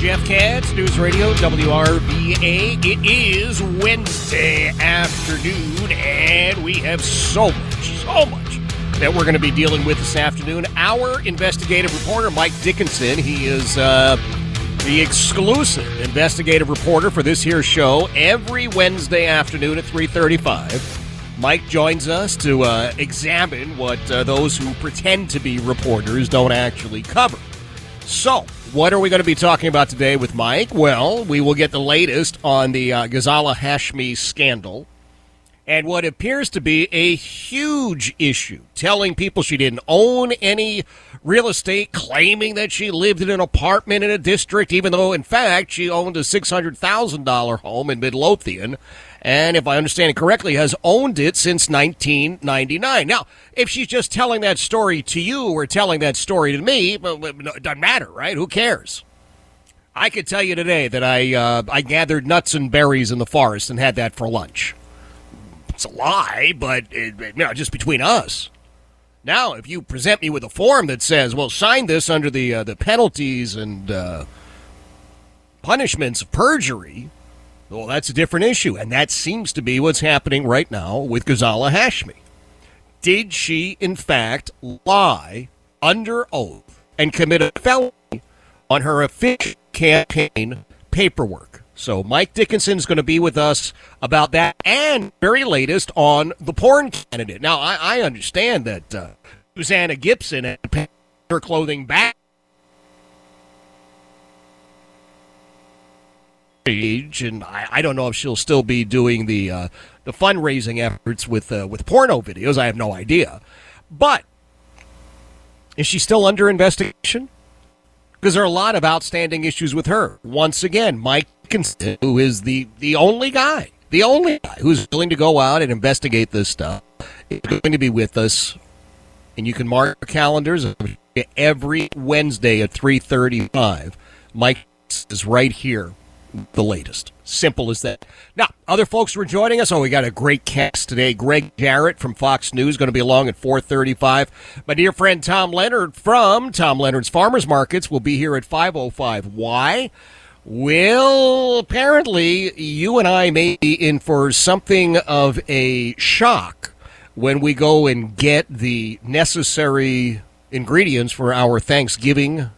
Jeff Katz, News Radio, WRVA. It is Wednesday afternoon, and we have so much, so much that we're going to be dealing with this afternoon. Our investigative reporter, Mike Dickinson, he is uh, the exclusive investigative reporter for this here show every Wednesday afternoon at 335. Mike joins us to uh, examine what uh, those who pretend to be reporters don't actually cover. So, what are we going to be talking about today with Mike? Well, we will get the latest on the uh, Ghazala Hashmi scandal and what appears to be a huge issue, telling people she didn't own any real estate, claiming that she lived in an apartment in a district, even though, in fact, she owned a $600,000 home in Midlothian and if I understand it correctly, has owned it since 1999. Now, if she's just telling that story to you or telling that story to me, it doesn't matter, right? Who cares? I could tell you today that I uh, I gathered nuts and berries in the forest and had that for lunch. It's a lie, but it, you know, just between us. Now, if you present me with a form that says, "Well, sign this under the uh, the penalties and uh, punishments of perjury," Well, that's a different issue, and that seems to be what's happening right now with Ghazala Hashmi. Did she, in fact, lie under oath and commit a felony on her official campaign paperwork? So Mike Dickinson is going to be with us about that and very latest on the porn candidate. Now, I, I understand that uh, Susanna Gibson had her clothing back age, and I, I, don't know if she'll still be doing the uh, the fundraising efforts with uh, with porno videos. I have no idea, but is she still under investigation? Because there are a lot of outstanding issues with her. Once again, Mike, who is the the only guy, the only guy who's willing to go out and investigate this stuff, is going to be with us, and you can mark your calendars every Wednesday at three thirty-five. Mike is right here the latest. Simple as that. Now, other folks were joining us. Oh, we got a great cast today. Gregg Jarrett from Fox News going to be along at 435. My dear friend Tom Leonard from Tom Leonard's Farmers Markets will be here at 505. Why? Well, apparently you and I may be in for something of a shock when we go and get the necessary ingredients for our Thanksgiving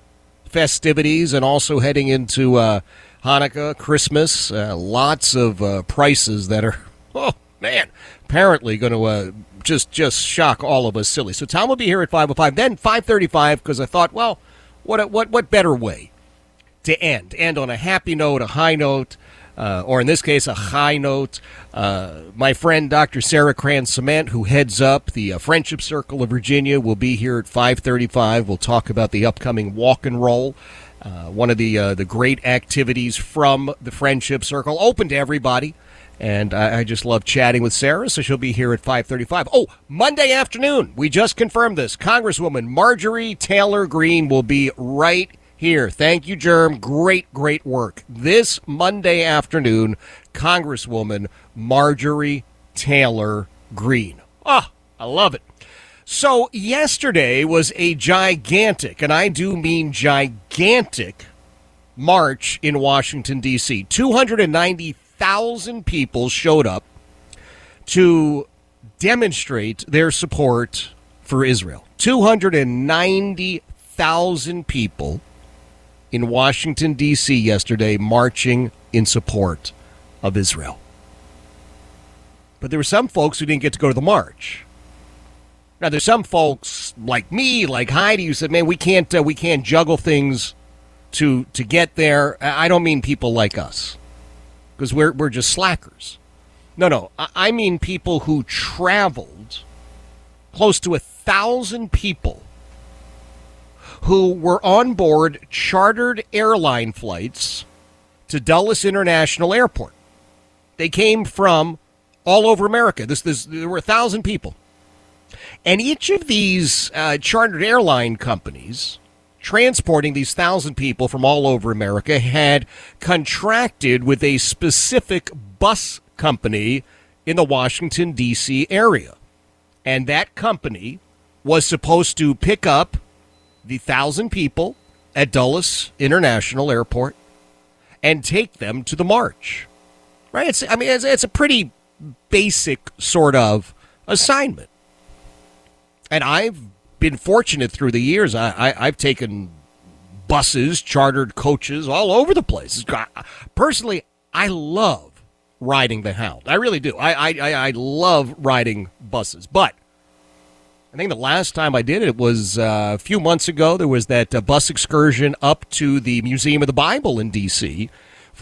festivities and also heading into uh, Hanukkah, Christmas, uh, lots of uh, prices that are, oh man, apparently going to uh, just just shock all of us silly. So Tom will be here at 5:05, then 5:35 because I thought, well, what what what better way to end? End on a happy note, a high note. Uh, or in this case, a high note. Uh, my friend Dr. Sarah Kranz Cimet, who heads up the uh, Friendship Circle of Virginia, will be here at 5:35. We'll talk about the upcoming walk and roll uh, one of the uh, the great activities from the friendship circle, open to everybody. And I, I, just love chatting with Sarah, so she'll be here at 5:35. Oh, Monday afternoon, we just confirmed this. Congresswoman Marjorie Taylor Greene will be right here. Thank you, Germ. Great, great work. This Monday afternoon, Congresswoman Marjorie Taylor Greene. Ah, I love it. So, yesterday was a gigantic, and I do mean gigantic, march in Washington, D.C. 290,000 people showed up to demonstrate their support for Israel. 290,000 people in Washington, D.C. yesterday marching in support of Israel. But there were some folks who didn't get to go to the march. Now, there's some folks like me, like Heidi, who said, "Man, we can't, uh, we can't juggle things to to get there." I don't mean people like us, because we're we're just slackers. No, no, I, I mean people who traveled close to a thousand people who were on board chartered airline flights to Dulles International Airport. They came from all over America. This, this there were a thousand people, and each of these uh, chartered airline companies transporting these thousand people from all over America had contracted with a specific bus company in the Washington D.C. area, and that company was supposed to pick up the thousand people at Dulles International Airport and take them to the march. Right? It's, I mean, it's, it's a pretty basic sort of assignment. And I've been fortunate through the years. I, I, I've taken buses, chartered coaches all over the place. Personally, I love riding the Hound. I really do. I, I, I love riding buses. But I think the last time I did it was uh, a few months ago. There was that uh, bus excursion up to the Museum of the Bible in D.C.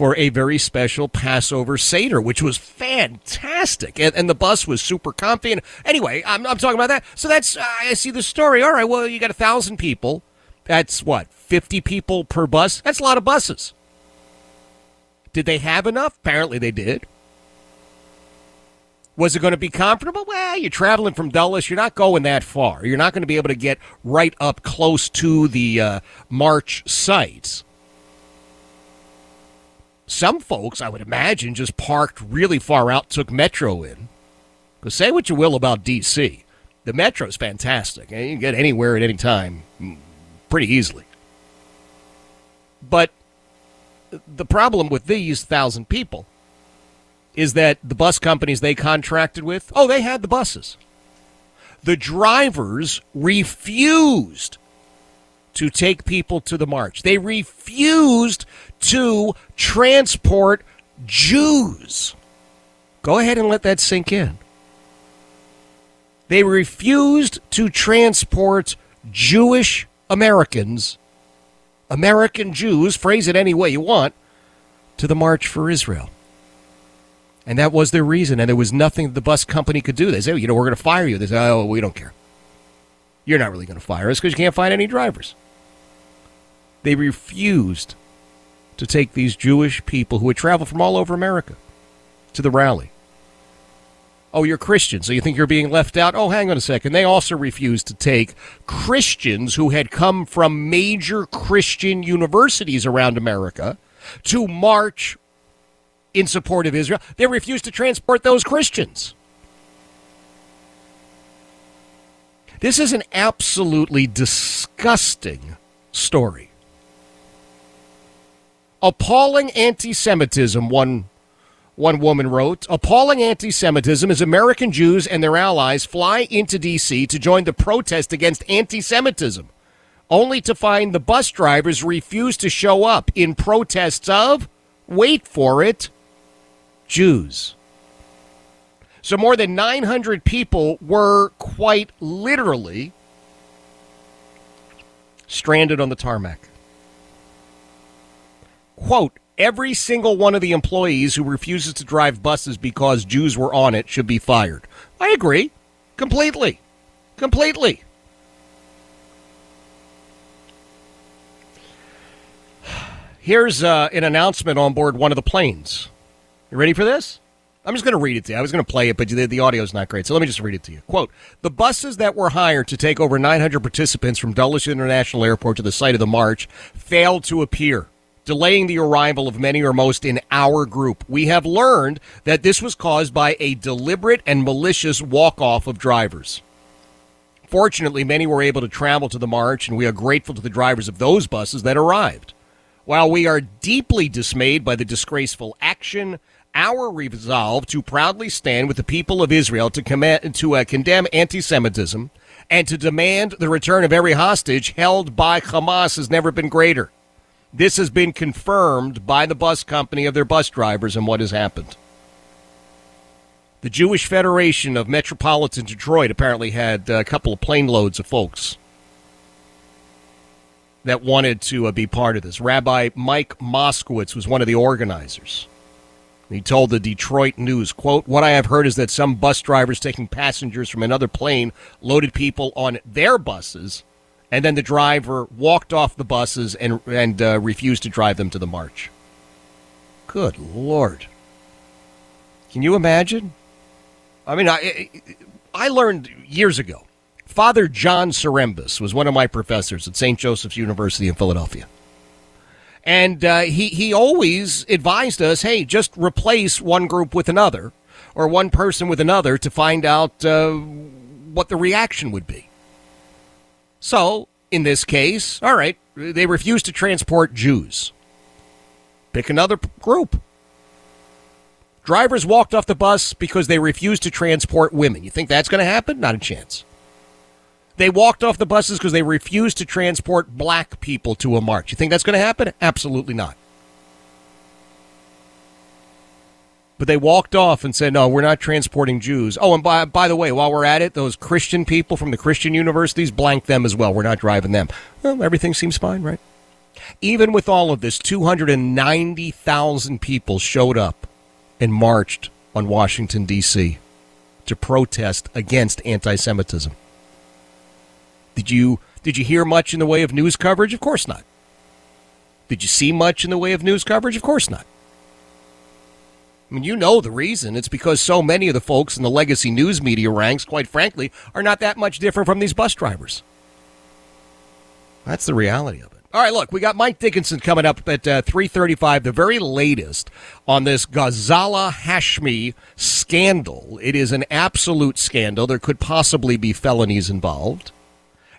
for a very special Passover Seder, which was fantastic. And, and the bus was super comfy. And anyway, I'm, I'm talking about that. So that's, uh, I see the story. All right, well, you got a thousand people. That's what, 50 people per bus? That's a lot of buses. Did they have enough? Apparently they did. Was it going to be comfortable? Well, you're traveling from Dulles. You're not going that far. You're not going to be able to get right up close to the uh, March sites. Some folks, I would imagine, just parked really far out, took Metro in. Because say what you will about D.C., the Metro's fantastic. And you can get anywhere at any time mm, pretty easily. But the problem with these thousand people is that the bus companies they contracted with, oh, they had the buses. The drivers refused to take people to the march. They refused to transport Jews. Go ahead and let that sink in. They refused to transport Jewish Americans, American Jews, phrase it any way you want, to the March for Israel. And that was their reason. And there was nothing the bus company could do. They said, you know, we're going to fire you. They said, oh, we don't care. You're not really going to fire us because you can't find any drivers. They refused to take these Jewish people who had traveled from all over America to the rally. Oh, you're Christian, so you think you're being left out? Oh, hang on a second. They also refused to take Christians who had come from major Christian universities around America to march in support of Israel. They refused to transport those Christians. This is an absolutely disgusting story. Appalling anti Semitism, one, one woman wrote. Appalling anti Semitism as American Jews and their allies fly into D.C. to join the protest against anti Semitism, only to find the bus drivers refuse to show up in protests of, wait for it, Jews. So more than 900 people were quite literally stranded on the tarmac. Quote, every single one of the employees who refuses to drive buses because Jews were on it should be fired. I agree. Completely. Completely. Here's uh, an announcement on board one of the planes. You ready for this? I'm just going to read it to you. I was going to play it, but the, the audio is not great. So let me just read it to you. Quote The buses that were hired to take over 900 participants from Dulles International Airport to the site of the march failed to appear, delaying the arrival of many or most in our group. We have learned that this was caused by a deliberate and malicious walk off of drivers. Fortunately, many were able to travel to the march, and we are grateful to the drivers of those buses that arrived. While we are deeply dismayed by the disgraceful action, our resolve to proudly stand with the people of Israel to, command, to uh, condemn anti Semitism and to demand the return of every hostage held by Hamas has never been greater. This has been confirmed by the bus company of their bus drivers and what has happened. The Jewish Federation of Metropolitan Detroit apparently had a couple of plane loads of folks that wanted to uh, be part of this. Rabbi Mike Moskowitz was one of the organizers. He told the Detroit News, quote, What I have heard is that some bus drivers taking passengers from another plane loaded people on their buses, and then the driver walked off the buses and, and uh, refused to drive them to the march. Good Lord. Can you imagine? I mean, I, I learned years ago. Father John Serembus was one of my professors at St. Joseph's University in Philadelphia. And uh, he, he always advised us hey, just replace one group with another or one person with another to find out uh, what the reaction would be. So, in this case, all right, they refuse to transport Jews. Pick another group. Drivers walked off the bus because they refused to transport women. You think that's going to happen? Not a chance. They walked off the buses because they refused to transport black people to a march. You think that's going to happen? Absolutely not. But they walked off and said, no, we're not transporting Jews. Oh, and by, by the way, while we're at it, those Christian people from the Christian universities, blank them as well. We're not driving them. Well, everything seems fine, right? Even with all of this, 290,000 people showed up and marched on Washington, D.C. to protest against anti Semitism. Did you did you hear much in the way of news coverage? Of course not. Did you see much in the way of news coverage? Of course not. I mean, you know the reason. It's because so many of the folks in the legacy news media ranks, quite frankly, are not that much different from these bus drivers. That's the reality of it. All right, look, we got Mike Dickinson coming up at uh, 3:35, the very latest on this Ghazala Hashmi scandal. It is an absolute scandal. There could possibly be felonies involved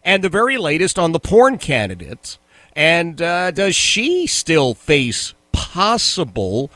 and the very latest on the porn candidate. And uh, does she still face possible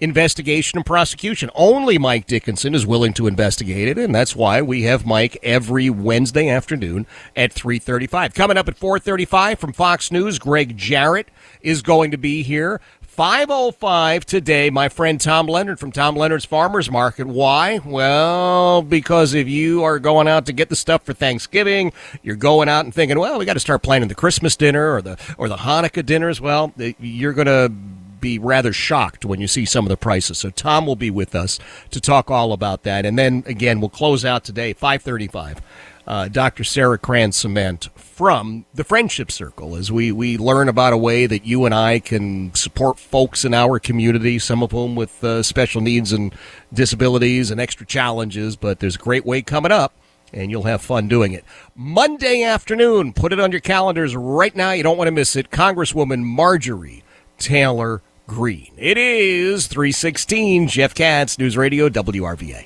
investigation and prosecution? Only Mike Dickinson is willing to investigate it, and that's why we have Mike every Wednesday afternoon at 3:35. Coming up at 4:35 from Fox News, Gregg Jarrett is going to be here. 505 today, my friend Tom Leonard from Tom Leonard's Farmers Market. Why? Well, because if you are going out to get the stuff for Thanksgiving, you're going out and thinking, well, we got to start planning the Christmas dinner or the or the Hanukkah dinners. Well, you're going to be rather shocked when you see some of the prices. So Tom will be with us to talk all about that. And then again, we'll close out today 535. Uh, Dr. Sarah Kranz Cimet from the Friendship Circle as we, we learn about a way that you and I can support folks in our community, some of whom with uh, special needs and disabilities and extra challenges. But there's a great way coming up, and you'll have fun doing it. Monday afternoon, put it on your calendars right now. You don't want to miss it. Congresswoman Marjorie Taylor Greene. It is 316 Jeff Katz, News Radio, WRVA.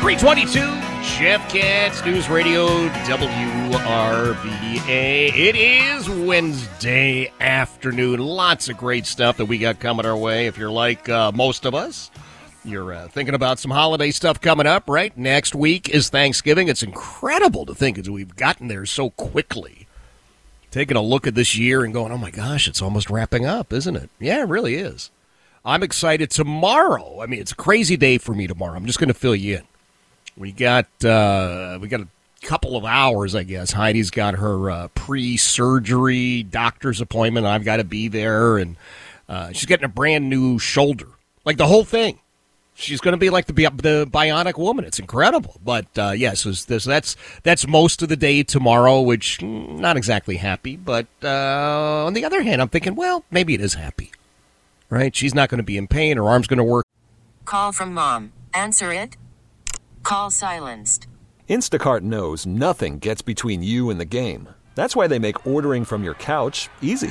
322, Jeff Katz, News Radio, WRVA. It is Wednesday afternoon. Lots of great stuff that we got coming our way. If you're like uh, most of us, you're uh, thinking about some holiday stuff coming up, right? Next week is Thanksgiving. It's incredible to think as we've gotten there so quickly. Taking a look at this year and going, oh my gosh, it's almost wrapping up, isn't it? Yeah, it really is. I'm excited tomorrow. I mean, it's a crazy day for me tomorrow. I'm just going to fill you in. We got uh, we got a couple of hours, I guess. Heidi's got her uh, pre-surgery doctor's appointment. I've got to be there, and uh, she's getting a brand new shoulder, like the whole thing. She's going to be like the the bionic woman. It's incredible. But uh, yes, yeah, so that's that's most of the day tomorrow, which mm, not exactly happy. But uh, on the other hand, I'm thinking, well, maybe it is happy, right? She's not going to be in pain. Her arm's going to work. Call from mom. Answer it. Call silenced. Instacart knows nothing gets between you and the game. That's why they make ordering from your couch easy.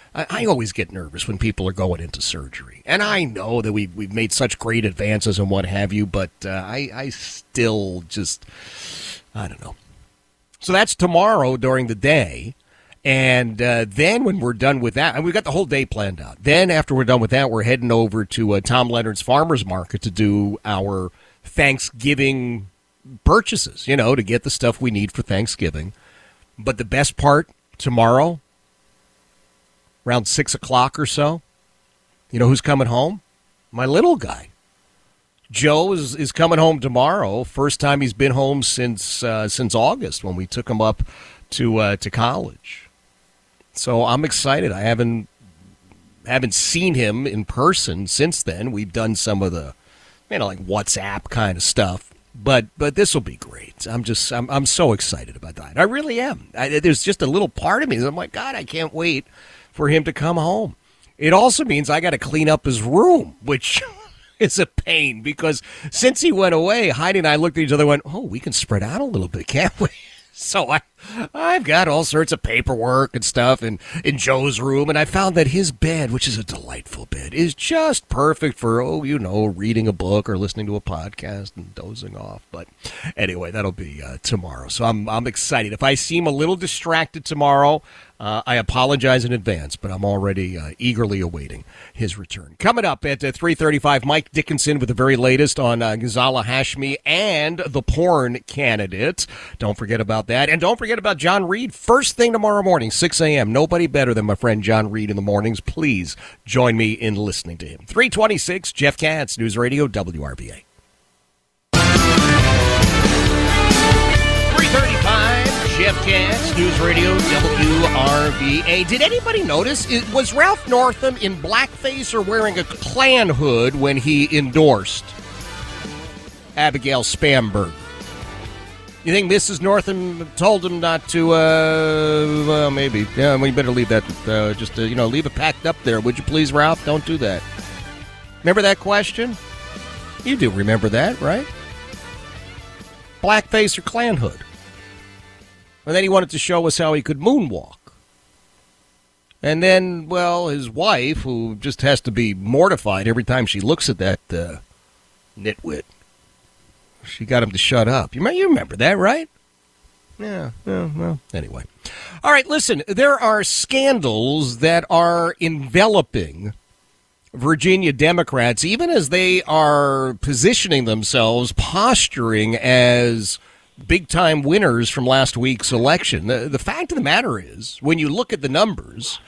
I, I always get nervous when people are going into surgery, and I know that we've we've made such great advances and what have you, but uh, I I still just I don't know. So that's tomorrow during the day. And uh, then when we're done with that, and we've got the whole day planned out. Then after we're done with that, we're heading over to uh, Tom Leonard's Farmers Market to do our Thanksgiving purchases, you know, to get the stuff we need for Thanksgiving. But the best part tomorrow, around six o'clock or so, you know who's coming home? My little guy. Joe is, is coming home tomorrow. First time he's been home since uh, since August when we took him up to uh, to college. So I'm excited. I haven't haven't seen him in person since then. We've done some of the you know like WhatsApp kind of stuff, but but this will be great. I'm just I'm I'm so excited about that. I really am. I, there's just a little part of me. I'm like God, I can't wait for him to come home. It also means I got to clean up his room, which is a pain because since he went away, Heidi and I looked at each other and went, "Oh, we can spread out a little bit, can't we?" So I, I've got all sorts of paperwork and stuff in, in Joe's room, and I found that his bed, which is a delightful bed, is just perfect for, oh, you know, reading a book or listening to a podcast and dozing off. But anyway, that'll be uh, tomorrow. So I'm, I'm excited. If I seem a little distracted tomorrow, uh, I apologize in advance, but I'm already uh, eagerly awaiting his return. Coming up at uh, 3:35, Mike Dickinson with the very latest on uh, Ghazala Hashmi and the porn candidate. Don't forget about that, and don't forget about John Reed. First thing tomorrow morning, 6 a.m. Nobody better than my friend John Reed in the mornings. Please join me in listening to him. 326, Jeff Katz, News Radio WRVA. 335. Jeff Katz, News Radio WRVA. Did anybody notice? It, was Ralph Northam in blackface or wearing a Klan hood when he endorsed Abigail Spanberger? You think Mrs. Northam told him not to? Uh, well, maybe. Yeah, we better leave that. Uh, just uh, you know, leave it packed up there, would you please, Ralph? Don't do that. Remember that question? You do remember that, right? Blackface or Klan hood? And then he wanted to show us how he could moonwalk. And then, well, his wife, who just has to be mortified every time she looks at that uh, nitwit, she got him to shut up. You remember, that, right? Yeah, yeah, well, anyway. All right, listen, there are scandals that are enveloping Virginia Democrats, even as they are positioning themselves, posturing as big time winners from last week's election. The, the, fact of the matter is, when you look at the numbers,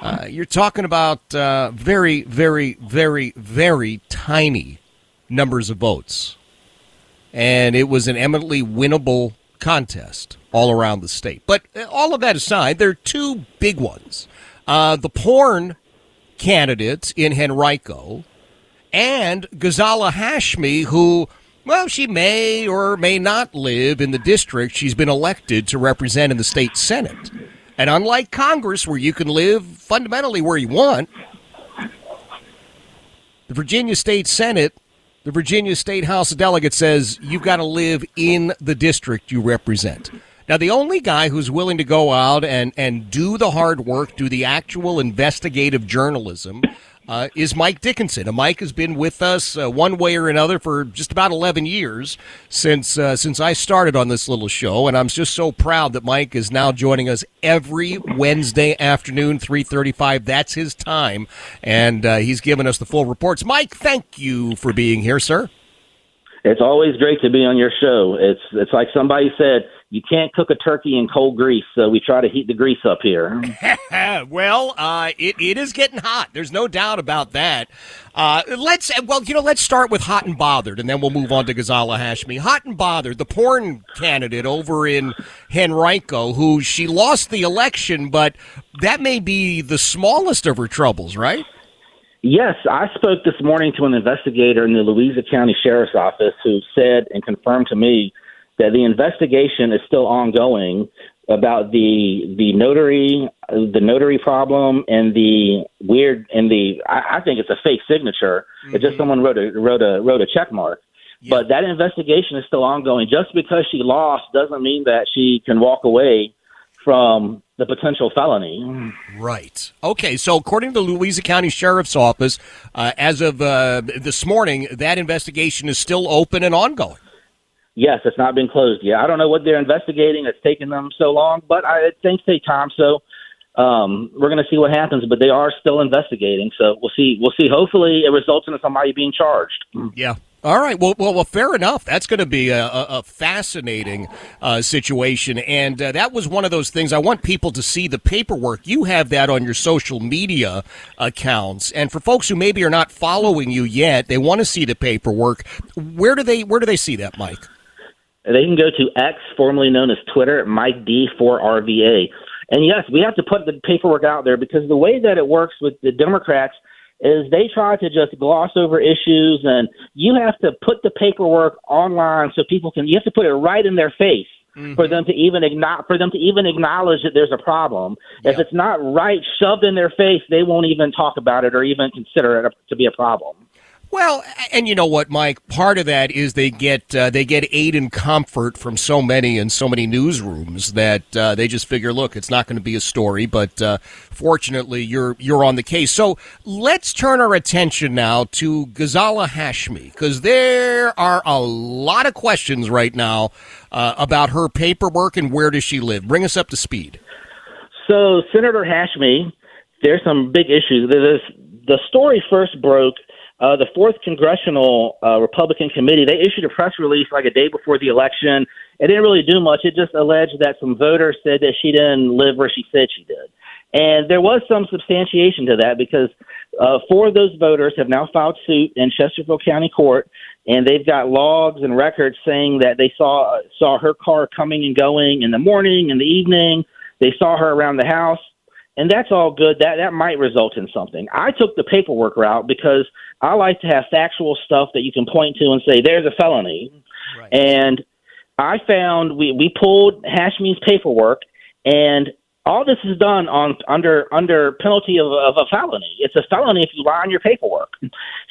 uh, you're talking about uh, very, very, very, very tiny numbers of votes. And it was an eminently winnable contest all around the state. But uh, all of that aside, there are two big ones. Uh, the porn candidates in Henrico and Ghazala Hashmi, who, well, she may or may not live in the district she's been elected to represent in the state Senate. And unlike Congress, where you can live fundamentally where you want, the Virginia State Senate, the Virginia State House of Delegates says you've got to live in the district you represent. Now, the only guy who's willing to go out and, and do the hard work, do the actual investigative journalism, uh, is Mike Dickinson. And Mike has been with us uh, one way or another for just about 11 years since uh, since I started on this little show, and I'm just so proud that Mike is now joining us every Wednesday afternoon, 3:35. That's his time, and uh, he's given us the full reports. Mike, thank you for being here, sir. It's always great to be on your show. It's it's like somebody said you can't cook a turkey in cold grease, so we try to heat the grease up here. well, uh, it, it is getting hot. There's no doubt about that. Uh, let's well, you know, let's start with hot and bothered, and then we'll move on to Ghazala Hashmi. Hot and bothered, the porn candidate over in Henrico, who she lost the election, but that may be the smallest of her troubles, right? Yes, I spoke this morning to an investigator in the Louisa County Sheriff's Office who said and confirmed to me that the investigation is still ongoing about the the notary the notary problem and the weird and the I, I think it's a fake signature. Mm-hmm. It's just someone wrote a wrote a wrote a check mark. Yeah. But that investigation is still ongoing. Just because she lost doesn't mean that she can walk away from the potential felony. Right. Okay. So, according to the Louisa County Sheriff's Office, uh, as of uh, this morning, that investigation is still open and ongoing. Yes, it's not been closed yet. I don't know what they're investigating. It's taken them so long, but I, things take time. So um, we're going to see what happens. But they are still investigating. So we'll see. We'll see. Hopefully, it results in somebody being charged. Yeah. All right. Well, well, well fair enough. That's going to be a, a, fascinating uh, situation, and uh, that was one of those things. I want people to see the paperwork. You have that on your social media accounts, and for folks who maybe are not following you yet, they want to see the paperwork. Where do they Where do they see that, Mike? They can go to X, formerly known as Twitter, Mike D4RVA. And yes, we have to put the paperwork out there because the way that it works with the Democrats is they try to just gloss over issues and you have to put the paperwork online so people can you have to put it right in their face mm-hmm. for them to even acknowledge for them to even acknowledge that there's a problem. Yeah. If it's not right shoved in their face, they won't even talk about it or even consider it to be a problem. Well, and you know what, Mike? Part of that is they get uh, they get aid and comfort from so many and so many newsrooms that uh, they just figure, look, it's not going to be a story, but uh, fortunately, you're you're on the case. So let's turn our attention now to Ghazala Hashmi because there are a lot of questions right now uh, about her paperwork and where does she live. Bring us up to speed. So Senator Hashmi, there's some big issues. There's, the story first broke uh, the fourth congressional uh, Republican committee they issued a press release like a day before the election. It didn't really do much. It just alleged that some voters said that she didn't live where she said she did, and there was some substantiation to that because uh, four of those voters have now filed suit in Chesterfield County Court, and they've got logs and records saying that they saw saw her car coming and going in the morning, in the evening. They saw her around the house and that's all good. That that might result in something. I took the paperwork route because I like to have factual stuff that you can point to and say there's a felony. Right. And I found we we pulled Hashmi's paperwork, and all this is done on under under penalty of, of a felony. It's a felony if you lie on your paperwork.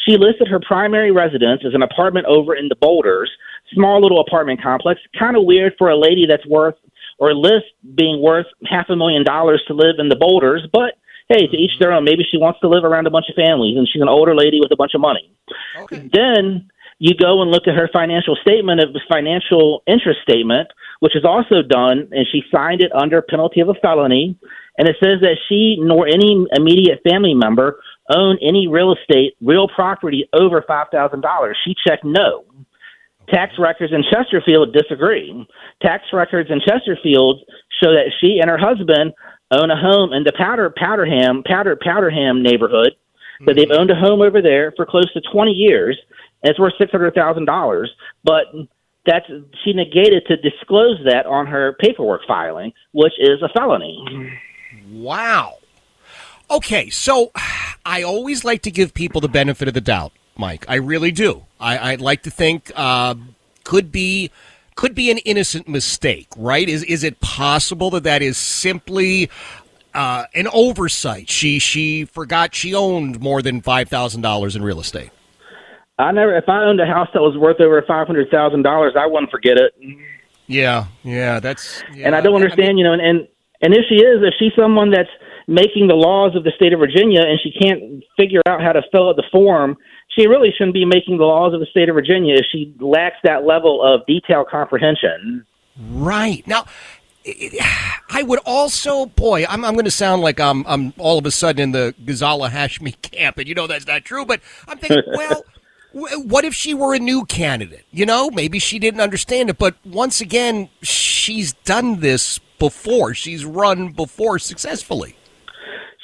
She listed her primary residence as an apartment over in the Boulders, small little apartment complex. Kind of weird for a lady that's worth or list being worth half a million dollars to live in the boulders, but hey, to each their own. Maybe she wants to live around a bunch of families and she's an older lady with a bunch of money. Okay. Then you go and look at her financial statement of financial interest statement, which is also done, and she signed it under penalty of a felony. And it says that she nor any immediate family member own any real estate, real property over five thousand dollars. She checked no. Tax records in Chesterfield disagree. Tax records in Chesterfield show that she and her husband own a home in the Powder Powderham Powder Powderham neighborhood. That they've hmm. owned a home over there for close to 20 years, and it's worth six hundred thousand dollars. But that's she negated to disclose that on her paperwork filing, which is a felony. Wow. Okay, so I always like to give people the benefit of the doubt, Mike. I really do. I, would like to think uh, could be could be an innocent mistake, right? Is is it possible that that is simply uh, an oversight? She she forgot she owned more than five thousand dollars in real estate. I never. If I owned a house that was worth over five hundred thousand dollars, I wouldn't forget it. Yeah, yeah, that's. Yeah. And I don't understand, I mean, you know, and, and and if she is, if she's someone that's making the laws of the state of Virginia and she can't figure out how to fill out the form, she really shouldn't be making the laws of the state of Virginia if she lacks that level of detail comprehension. Right now. I would also, boy, I'm, I'm going to sound like I'm, I'm all of a sudden in the Ghazala Hashmi camp, and you know that's not true. But I'm thinking, well, what if she were a new candidate? You know, maybe she didn't understand it, but once again, she's done this before. She's run before successfully.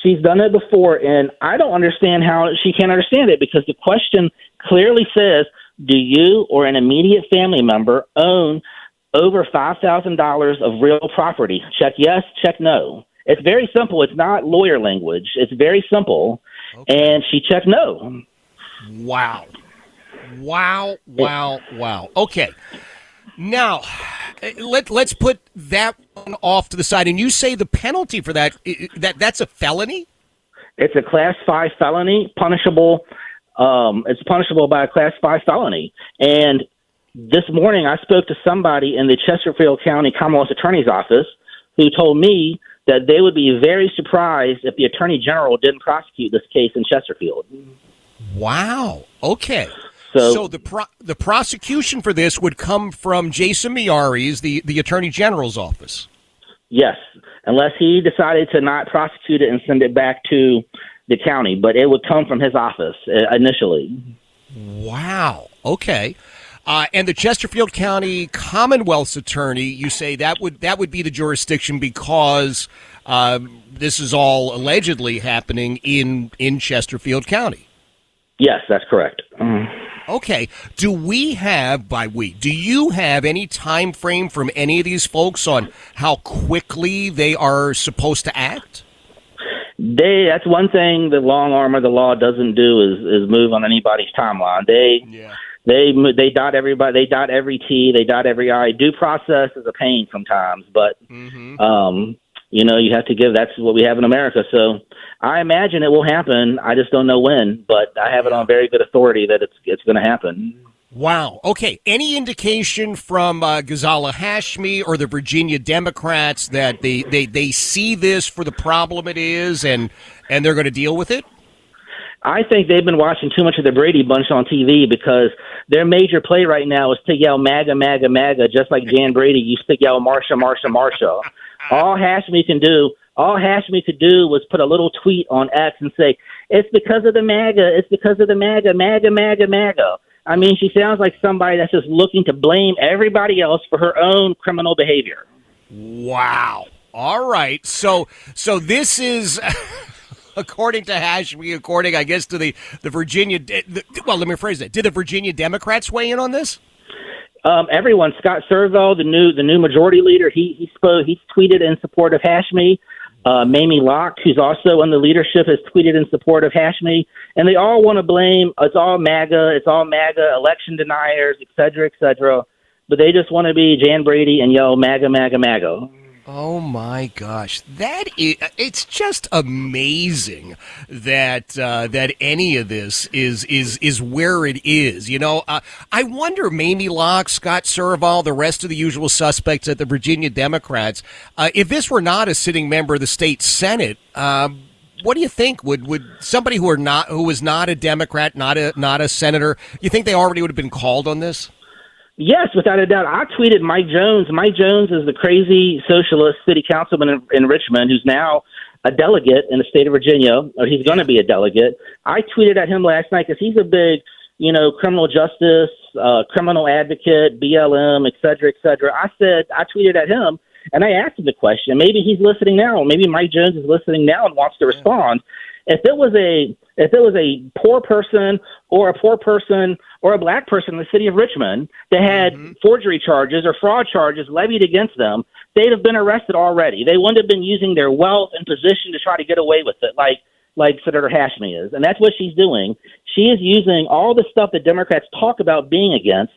She's done it before, and I don't understand how she can't understand it because the question clearly says, "Do you or an immediate family member own over five thousand dollars of real property?" Check yes, check no. It's very simple. It's not lawyer language. It's very simple, okay. and she checked no. Wow. Wow, wow, wow. Okay. Now, let let's put that one off to the side. And you say the penalty for that that that's a felony? It's a class five felony, punishable. Um, it's punishable by a class five felony. And this morning, I spoke to somebody in the Chesterfield County Commonwealth Attorney's Office who told me that they would be very surprised if the Attorney General didn't prosecute this case in Chesterfield. Wow. Okay. So, so the pro- the prosecution for this would come from Jason Miyares, the the Attorney General's office. Yes, unless he decided to not prosecute it and send it back to the county, but it would come from his office uh, initially. Wow. Okay. Uh, and the Chesterfield County Commonwealth's attorney, you say that would that would be the jurisdiction because um, this is all allegedly happening in in Chesterfield County. Yes, that's correct. Mm. Okay. Do we have by we? Do you have any time frame from any of these folks on how quickly they are supposed to act? They that's one thing the long arm of the law doesn't do is is move on anybody's timeline. They yeah. they they dot everybody they dot every T, they dot every I. Due process is a pain sometimes, but mm-hmm. um you know, you have to give that's what we have in America. So I imagine it will happen. I just don't know when, but I have it on very good authority that it's it's going to happen. Wow. Okay. Any indication from uh, Ghazala Hashmi or the Virginia Democrats that they, they, they see this for the problem it is and and they're going to deal with it? I think they've been watching too much of the Brady Bunch on TV because their major play right now is to yell MAGA, MAGA, MAGA, just like Jan Brady used to yell Marsha, Marsha, Marsha. All Hashmi can do, all Hashmi could do was put a little tweet on X and say, "It's because of the MAGA. It's because of the MAGA, MAGA, MAGA, MAGA." I mean, she sounds like somebody that's just looking to blame everybody else for her own criminal behavior. Wow. All right. So, so this is. according to Hashmi, according, I guess, to the the Virginia. The, well, let me phrase that. Did the Virginia Democrats weigh in on this? Um, everyone, Scott Surovell, the new the new majority leader, he he spoke, he tweeted in support of Hashmi. Uh, Mamie Locke, who's also in the leadership, has tweeted in support of Hashmi, and they all want to blame. It's all MAGA, it's all MAGA, election deniers, et cetera, et cetera. But they just want to be Jan Brady and yell MAGA, MAGA, MAGA. Oh my gosh, that is, it's just amazing that uh, that any of this is is is where it is. You know, uh, I wonder, Mamie Locke, Scott Surovell, the rest of the usual suspects at the Virginia Democrats, uh, if this were not a sitting member of the state senate. Um, what do you think? Would would somebody who are not who was not a Democrat, not a not a senator, you think they already would have been called on this? Yes, without a doubt. I tweeted Mike Jones. Mike Jones is the crazy socialist city councilman in, in Richmond who's now a delegate in the state of Virginia, or he's going to be a delegate. I tweeted at him last night because he's a big, you know, criminal justice, uh, criminal advocate, BLM, et cetera, et cetera. I said, I tweeted at him and I asked him the question. Maybe he's listening now. Maybe Mike Jones is listening now and wants to respond. If it was a if it was a poor person or a poor person or a black person in the city of Richmond that had mm-hmm. forgery charges or fraud charges levied against them, they'd have been arrested already. They wouldn't have been using their wealth and position to try to get away with it, like like Senator Hashmi is, and that's what she's doing. She is using all the stuff that Democrats talk about being against,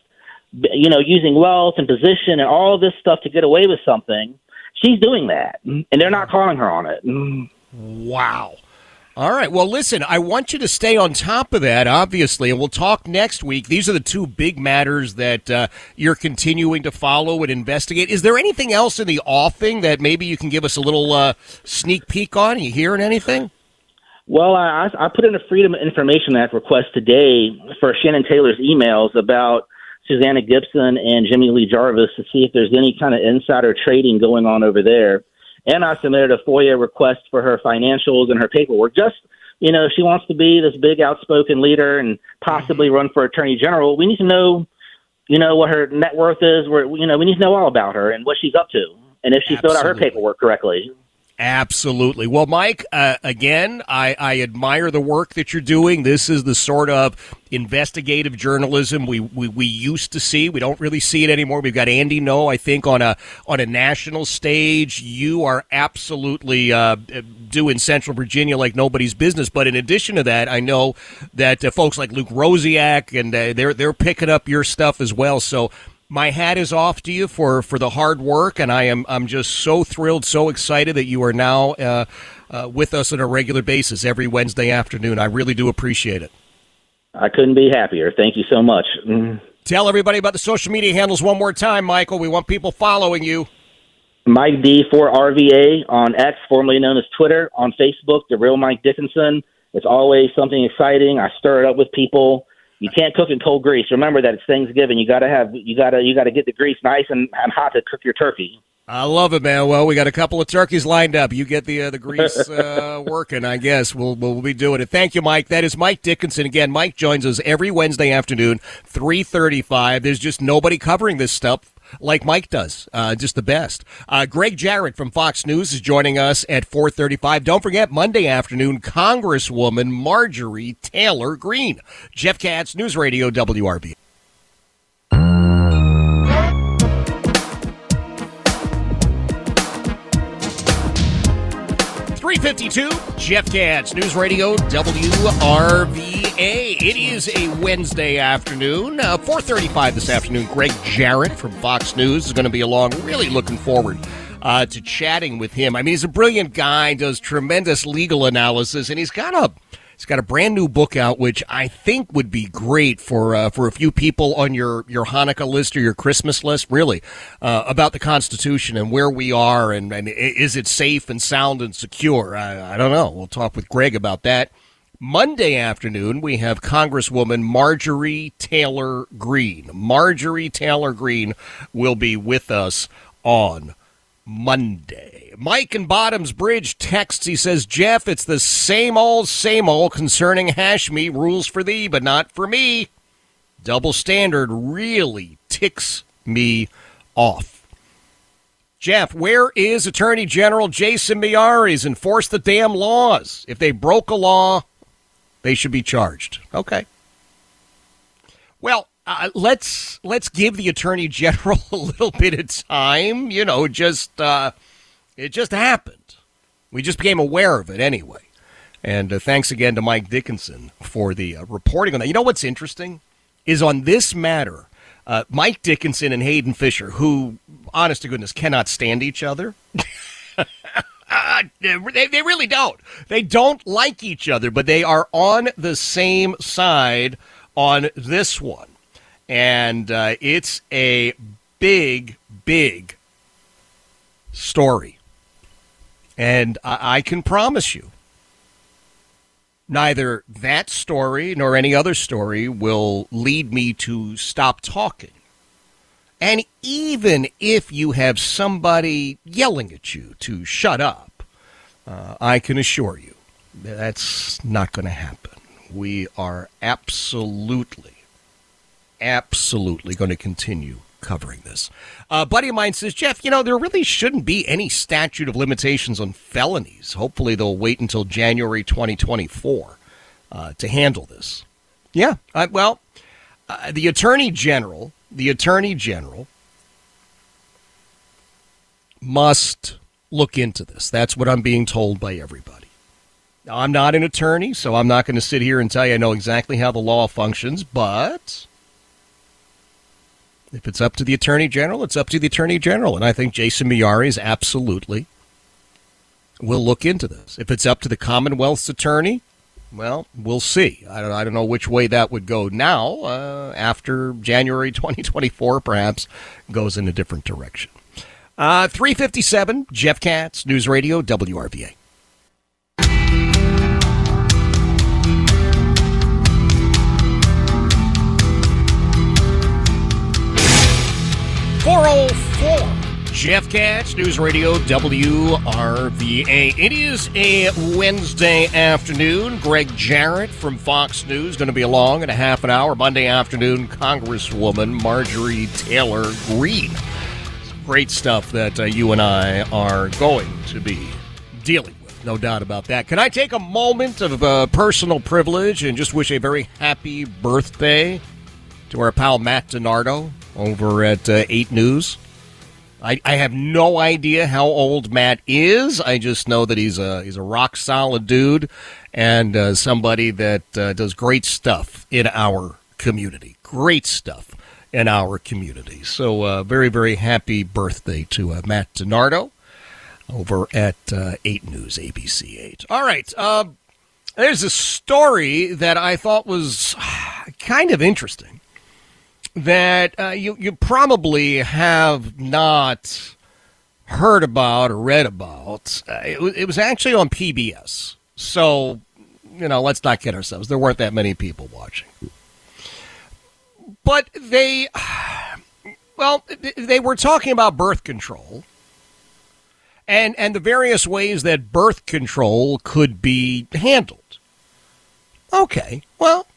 you know, using wealth and position and all this stuff to get away with something. She's doing that, and they're not calling her on it. Wow. All right. Well, listen, I want you to stay on top of that, obviously, and we'll talk next week. These are the two big matters that uh, you're continuing to follow and investigate. Is there anything else in the offing that maybe you can give us a little uh, sneak peek on? Are you hearing anything? Well, I, I put in a Freedom of Information Act request today for Shannon Taylor's emails about Susanna Gibson and Jimmy Lee Jarvis to see if there's any kind of insider trading going on over there. And I submitted a FOIA request for her financials and her paperwork. Just, you know, if she wants to be this big outspoken leader and possibly mm-hmm. run for attorney general, we need to know, you know, what her net worth is. Where, you know, we need to know all about her and what she's up to and if she Absolutely. filled out her paperwork correctly. Absolutely. Well, Mike, uh, again, I, I admire the work that you're doing. This is the sort of investigative journalism we, we, we used to see. We don't really see it anymore. We've got Andy Ngo, I think, on a on a national stage. You are absolutely uh, doing Central Virginia like nobody's business. But in addition to that, I know that uh, folks like Luke Rosiak and uh, they're they're picking up your stuff as well. So my hat is off to you for, for the hard work, and I am I'm just so thrilled, so excited that you are now uh, uh, with us on a regular basis every Wednesday afternoon. I really do appreciate it. I couldn't be happier. Thank you so much. Mm. Tell everybody about the social media handles one more time, Michael. We want people following you. Mike D for RVA on X, formerly known as Twitter, on Facebook, the real Mike Dickinson. It's always something exciting. I stir it up with people. You can't cook in cold grease. Remember that it's Thanksgiving. You gotta have you gotta you gotta get the grease nice and, and hot to cook your turkey. I love it, man. Well, we got a couple of turkeys lined up. You get the uh, the grease uh, working, I guess. We'll we'll be doing it. Thank you, Mike. That is Mike Dickinson again. Mike joins us every Wednesday afternoon, three thirty-five. There's just nobody covering this stuff like Mike does. Uh, just the best. Uh, Gregg Jarrett from Fox News is joining us at 4:35. Don't forget Monday afternoon, Congresswoman Marjorie Taylor Greene. Jeff Katz, News Radio WRB. 352, Jeff Katz, News Radio WRVA. It is a Wednesday afternoon, uh, 435 this afternoon. Gregg Jarrett from Fox News is going to be along. Really looking forward uh, to chatting with him. I mean, he's a brilliant guy, does tremendous legal analysis, and he's got a He's got a brand new book out, which I think would be great for uh, for a few people on your, your Hanukkah list or your Christmas list. Really, uh, about the Constitution and where we are, and, and is it safe and sound and secure? I, I don't know. We'll talk with Gregg about that. Monday afternoon, we have Congresswoman Marjorie Taylor Greene. Marjorie Taylor Greene will be with us on Monday. Mike in Bottoms Bridge texts. He says, Jeff, it's the same old, same old concerning Hashmi. Rules for thee, but not for me. Double standard really ticks me off. Jeff, where is Attorney General Jason Miyares? Enforce the damn laws. If they broke a law, they should be charged. Okay. Well, uh, let's let's give the attorney general a little bit of time. You know, just uh, it just happened. We just became aware of it anyway. And uh, thanks again to Mike Dickinson for the uh, reporting on that. You know what's interesting is on this matter, uh, Mike Dickinson and Hayden Fisher, who, honest to goodness, cannot stand each other. they, they really don't. They don't like each other, but they are on the same side on this one and uh, it's a big, big story. And I-, I can promise you, neither that story nor any other story will lead me to stop talking. And even if you have somebody yelling at you to shut up, uh, I can assure you that's not going to happen. We are absolutely absolutely going to continue covering this. A buddy of mine says, Jeff, you know, there really shouldn't be any statute of limitations on felonies. Hopefully, they'll wait until January 2024 uh, to handle this. Yeah, I, well, uh, the attorney general, the attorney general must look into this. That's what I'm being told by everybody. I'm not an attorney, so I'm not going to sit here and tell you I know exactly how the law functions, but if it's up to the attorney general, it's up to the attorney general. And I think Jason Miyares is absolutely will look into this. If it's up to the Commonwealth's attorney, well, we'll see. I don't, I don't know which way that would go now. Uh, after January 2024, perhaps goes in a different direction. Uh, 357, Jeff Katz, News Radio, WRVA. Oh four. Jeff Katz, News Radio, WRVA. It is a Wednesday afternoon. Gregg Jarrett from Fox News going to be along in a half an hour. Monday afternoon, Congresswoman Marjorie Taylor Greene great stuff that uh, you and I are going to be dealing with, no doubt about that. Can I take a moment of uh, personal privilege and just wish a very happy birthday to our pal Matt DiNardo over at uh, 8 News? I, I have no idea how old Matt is. I just know that he's a he's a rock solid dude and uh, somebody that uh, does great stuff in our community. Great stuff in our community. So, uh, very, very happy birthday to uh, Matt DiNardo over at uh, 8 News, ABC 8. All right. Uh, there's a story that I thought was kind of interesting that uh, you, you probably have not heard about or read about. Uh, it, it was actually on PBS. So, you know, let's not kid ourselves. There weren't that many people watching. But they, well, they were talking about birth control and and the various ways that birth control could be handled. Okay, well,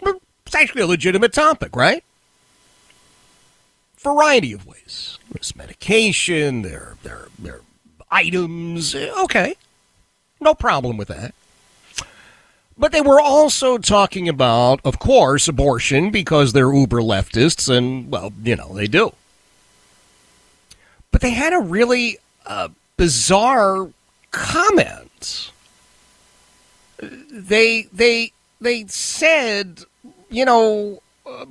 it's actually a legitimate topic, right? Variety of ways. There's medication, there, there, there items. Okay, no problem with that. But they were also talking about, of course, abortion because they're uber leftists, and, well, you know, they do. But they had a really uh, bizarre comment. They, they, they said, you know,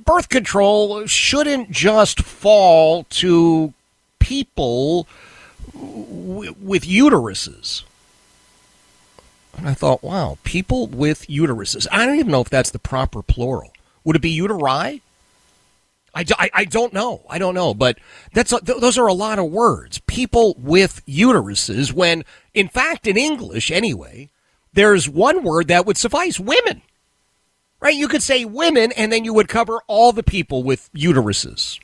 birth control shouldn't just fall to people w- with uteruses. And I thought, wow, people with uteruses. I don't even know if that's the proper plural. Would it be uteri? I, I, I don't know. I don't know. But that's a, th- those are a lot of words. People with uteruses, when in fact, in English anyway, there's one word that would suffice women. Right? You could say women, and then you would cover all the people with uteruses.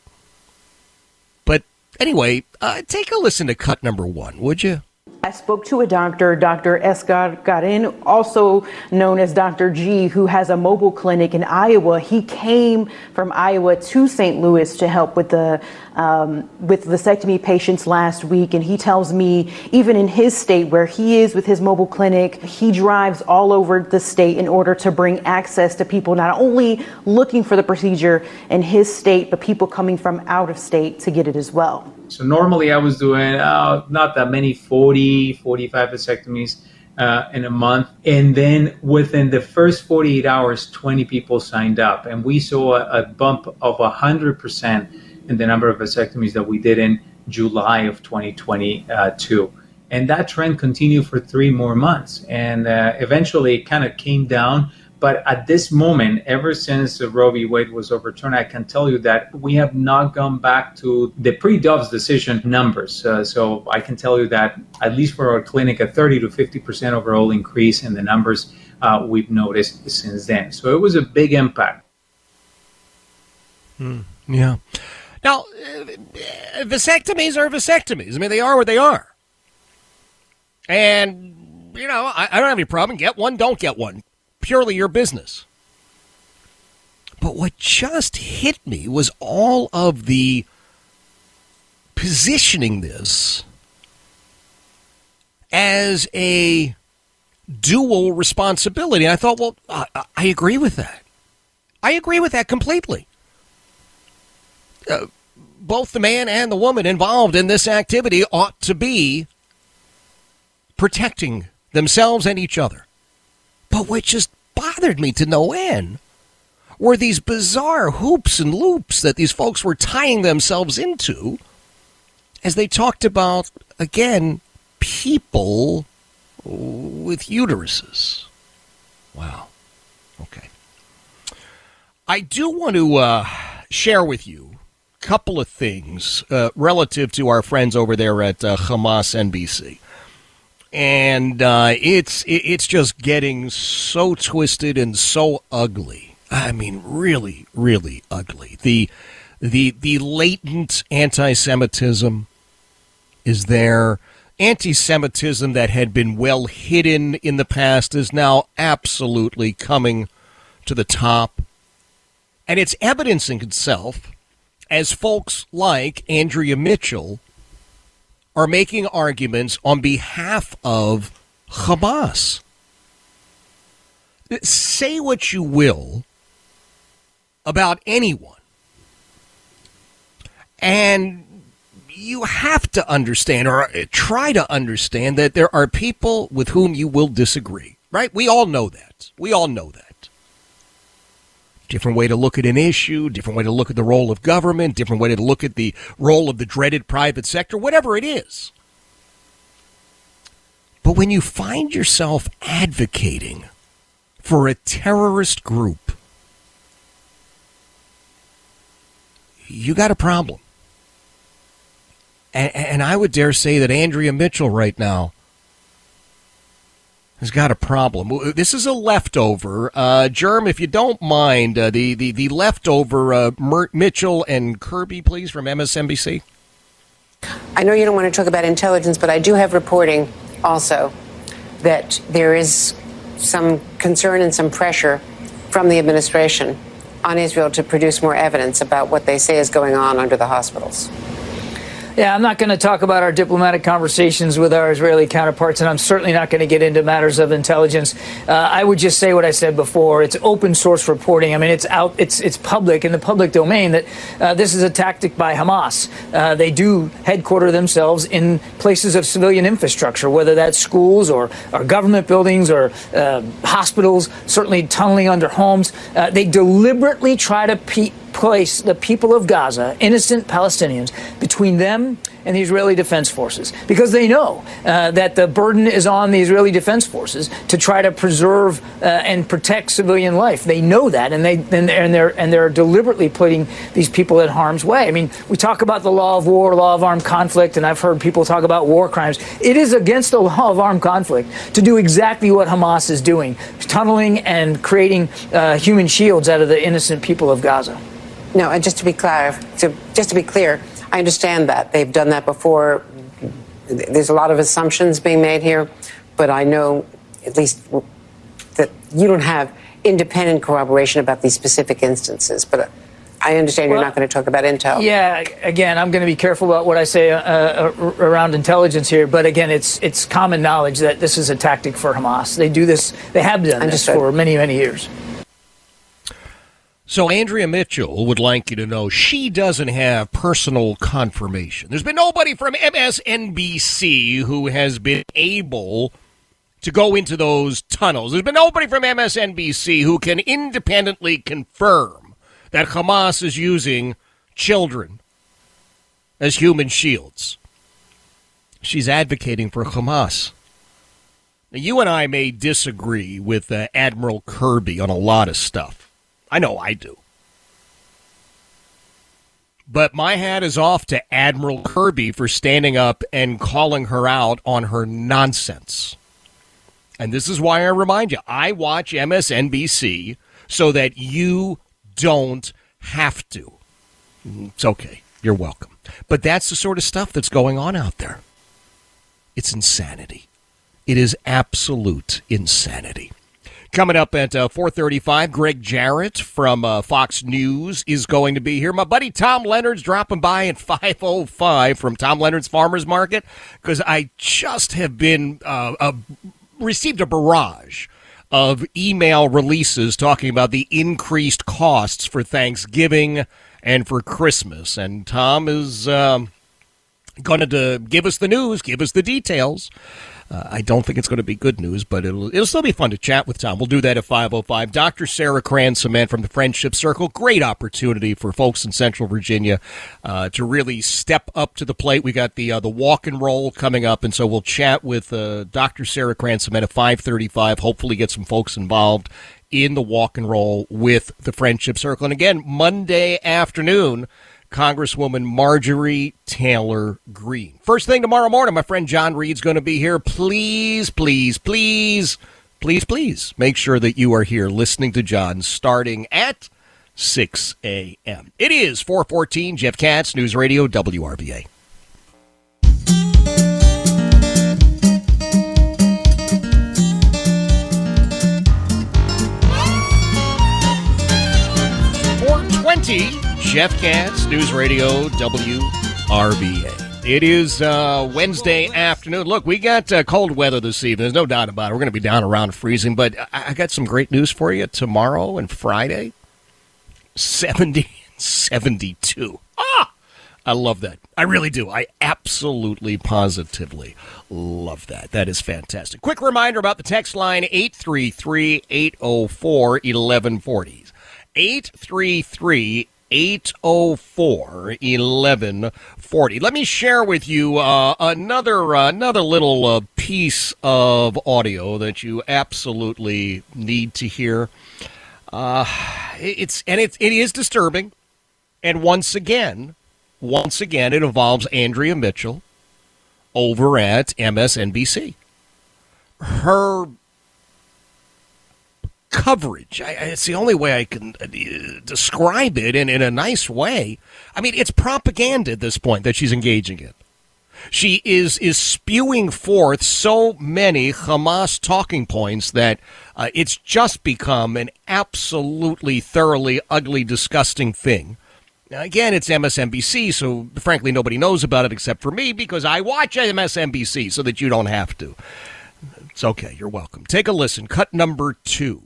But anyway, uh, take a listen to cut number one, would you? I spoke to a doctor, Dr. Esgar Guarín, also known as Dr. G, who has a mobile clinic in Iowa. He came from Iowa to St. Louis to help with the um, with vasectomy patients last week, and he tells me even in his state where he is with his mobile clinic, he drives all over the state in order to bring access to people not only looking for the procedure in his state, but people coming from out of state to get it as well. So normally I was doing uh, not that many, 40, 45 vasectomies uh, in a month. And then within the first 48 hours, 20 people signed up. And we saw a, a bump of 100% in the number of vasectomies that we did in July of 2022. And that trend continued for three more months. And uh, eventually it kind of came down but at this moment, ever since Roe v. Wade was overturned, I can tell you that we have not gone back to the pre-Dobbs decision numbers. Uh, so I can tell you that at least for our clinic, a 30 to 50 percent overall increase in the numbers uh, we've noticed since then. So it was a big impact. Hmm. Yeah. Now, uh, vasectomies are vasectomies. I mean, they are what they are. And, you know, I, I don't have any problem. Get one, don't get one purely your business. But what just hit me was all of the positioning this as a dual responsibility. I thought, well, I, I agree with that. I agree with that completely. Uh, both the man and the woman involved in this activity ought to be protecting themselves and each other. But what just bothered me to no end were these bizarre hoops and loops that these folks were tying themselves into as they talked about, again, people with uteruses. Wow. Okay. I do want to uh, share with you a couple of things uh, relative to our friends over there at uh, Hamas NBC. And uh, it's it's just getting so twisted and so ugly. I mean, really, really ugly. The the the latent anti-Semitism is there. Anti-Semitism that had been well hidden in the past is now absolutely coming to the top, and it's evidencing itself as folks like Andrea Mitchell are making arguments on behalf of Hamas. Say what you will about anyone. And you have to understand or try to understand that there are people with whom you will disagree, right? We all know that. We all know that different way to look at an issue, different way to look at the role of government, different way to look at the role of the dreaded private sector, whatever it is. But when you find yourself advocating for a terrorist group, you got a problem. And, and I would dare say that Andrea Mitchell right now has got a problem. This is a leftover. Uh, Germ, if you don't mind, uh, the, the, the leftover uh, Mitchell and Kirby, please, from MSNBC. I know you don't want to talk about intelligence, but I do have reporting also that there is some concern and some pressure from the administration on Israel to produce more evidence about what they say is going on under the hospitals. Yeah, I'm not going to talk about our diplomatic conversations with our Israeli counterparts, and I'm certainly not going to get into matters of intelligence. Uh, I would just say what I said before. It's open source reporting. I mean, it's out, it's it's public in the public domain that uh, this is a tactic by Hamas. Uh, they do headquarter themselves in places of civilian infrastructure, whether that's schools or, or government buildings or uh, hospitals, certainly tunneling under homes. Uh, they deliberately try to pe- place the people of Gaza, innocent Palestinians, between them and the Israeli Defense Forces because they know uh, that the burden is on the Israeli Defense Forces to try to preserve uh, and protect civilian life. They know that, and they and they're and they're deliberately putting these people in harm's way. I mean, we talk about the law of war, law of armed conflict, and I've heard people talk about war crimes. It is against the law of armed conflict to do exactly what Hamas is doing, tunneling and creating uh, human shields out of the innocent people of Gaza. No, and just to be clear, to, just to be clear, I understand that they've done that before. There's a lot of assumptions being made here, but I know at least that you don't have independent corroboration about these specific instances. But I understand well, you're not going to talk about intel. Yeah, again, I'm going to be careful about what I say uh, uh, around intelligence here. But again, it's it's common knowledge that this is a tactic for Hamas. They do this. They have done Understood. this for many many years. So Andrea Mitchell would like you to know she doesn't have personal confirmation. There's been nobody from MSNBC who has been able to go into those tunnels. There's been nobody from MSNBC who can independently confirm that Hamas is using children as human shields. She's advocating for Hamas. Now, you and I may disagree with uh, Admiral Kirby on a lot of stuff. I know I do. But my hat is off to Admiral Kirby for standing up and calling her out on her nonsense. And this is why I remind you I watch MSNBC so that you don't have to. Mm, it's okay. You're welcome. But that's the sort of stuff that's going on out there. It's insanity. It is absolute insanity. Coming up at uh, 4:35, Gregg Jarrett from uh, Fox News is going to be here. My buddy Tom Leonard's dropping by at 5:05 from Tom Leonard's Farmers Market because I just have been uh, received a barrage of email releases talking about the increased costs for Thanksgiving and for Christmas. And Tom is um, going to give us the news, give us the details. Uh, I don't think it's going to be good news, but it'll it'll still be fun to chat with Tom. We'll do that at 505. Dr. Sarah Kranz Cimet from the Friendship Circle. Great opportunity for folks in Central Virginia uh, to really step up to the plate. We got the uh, the walk and roll coming up, and so we'll chat with uh, Dr. Sarah Kranz Cimet at 535. Hopefully get some folks involved in the walk and roll with the Friendship Circle. And again, Monday afternoon, Congresswoman Marjorie Taylor Greene. First thing tomorrow morning, my friend John Reed's going to be here. Please, please, please, please, please make sure that you are here listening to John starting at 6 a.m. It is 414 Jeff Katz, News Radio, WRVA. Twenty, Jeff Katz, News Radio, WRVA. It is uh, Wednesday afternoon. Look, we got uh, cold weather this evening. There's no doubt about it. We're going to be down around freezing, but I-, I got some great news for you tomorrow and Friday. 70 72. Ah! I love that. I really do. I absolutely, positively love that. That is fantastic. Quick reminder about the text line 833 804 1140. 833 804 1140. Let me share with you uh, another uh, another little uh, piece of audio that you absolutely need to hear. Uh, it's and it, it is disturbing. And once again, once again, it involves Andrea Mitchell over at MSNBC. Her coverage. I, it's the only way I can uh, describe it in, in a nice way. I mean, it's propaganda at this point that she's engaging in. She is is spewing forth so many Hamas talking points that uh, it's just become an absolutely thoroughly ugly, disgusting thing. Now, again, it's MSNBC, so frankly, nobody knows about it except for me because I watch MSNBC so that you don't have to. It's okay. You're welcome. Take a listen. Cut number two.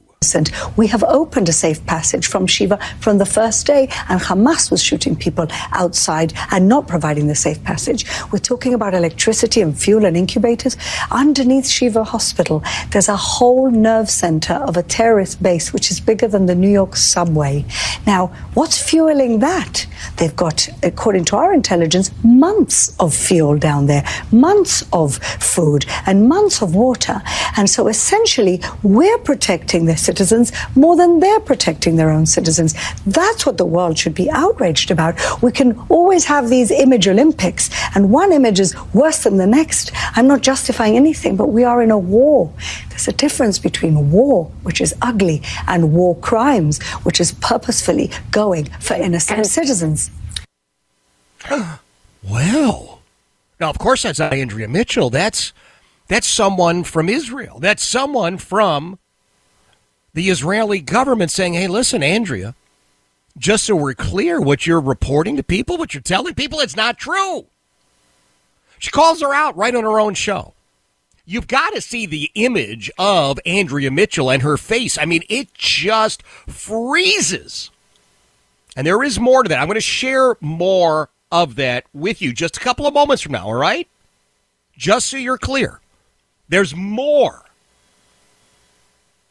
We have opened a safe passage from Shifa from the first day, and Hamas was shooting people outside and not providing the safe passage. We're talking about electricity and fuel and incubators. Underneath Shifa Hospital, there's a whole nerve center of a terrorist base which is bigger than the New York subway. Now, what's fueling that? They've got, according to our intelligence, months of fuel down there, months of food, and months of water. And so essentially, we're protecting this citizens more than they're protecting their own citizens. That's what the world should be outraged about. We can always have these image Olympics, and one image is worse than the next. I'm not justifying anything, but we are in a war. There's a difference between war, which is ugly, and war crimes, which is purposefully going for innocent citizens. Well, now of course that's not Andrea Mitchell. That's that's someone from Israel. That's someone from the Israeli government saying, hey, listen, Andrea, just so we're clear, what you're reporting to people, what you're telling people, it's not true. She calls her out right on her own show. You've got to see the image of Andrea Mitchell and her face. I mean, it just freezes. And there is more to that. I'm going to share more of that with you just a couple of moments from now, all right? Just so you're clear. There's more.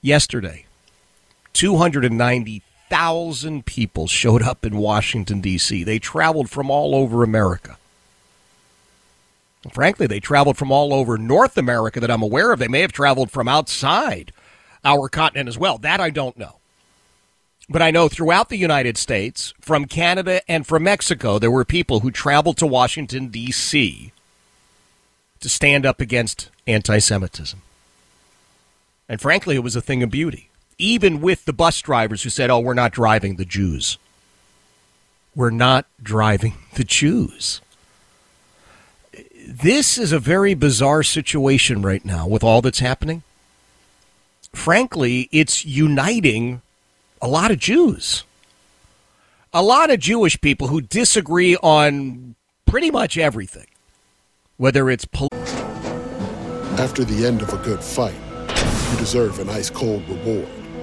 Yesterday, 290,000 people showed up in Washington, D.C. They traveled from all over America. Frankly, they traveled from all over North America that I'm aware of. They may have traveled from outside our continent as well. That I don't know. But I know throughout the United States, from Canada and from Mexico, there were people who traveled to Washington, D.C. to stand up against anti Semitism. And frankly, it was a thing of beauty even with the bus drivers who said, oh, we're not driving the Jews. We're not driving the Jews. This is a very bizarre situation right now with all that's happening. Frankly, it's uniting a lot of Jews. A lot of Jewish people who disagree on pretty much everything, whether it's. Pol- After the end of a good fight, you deserve an ice cold reward.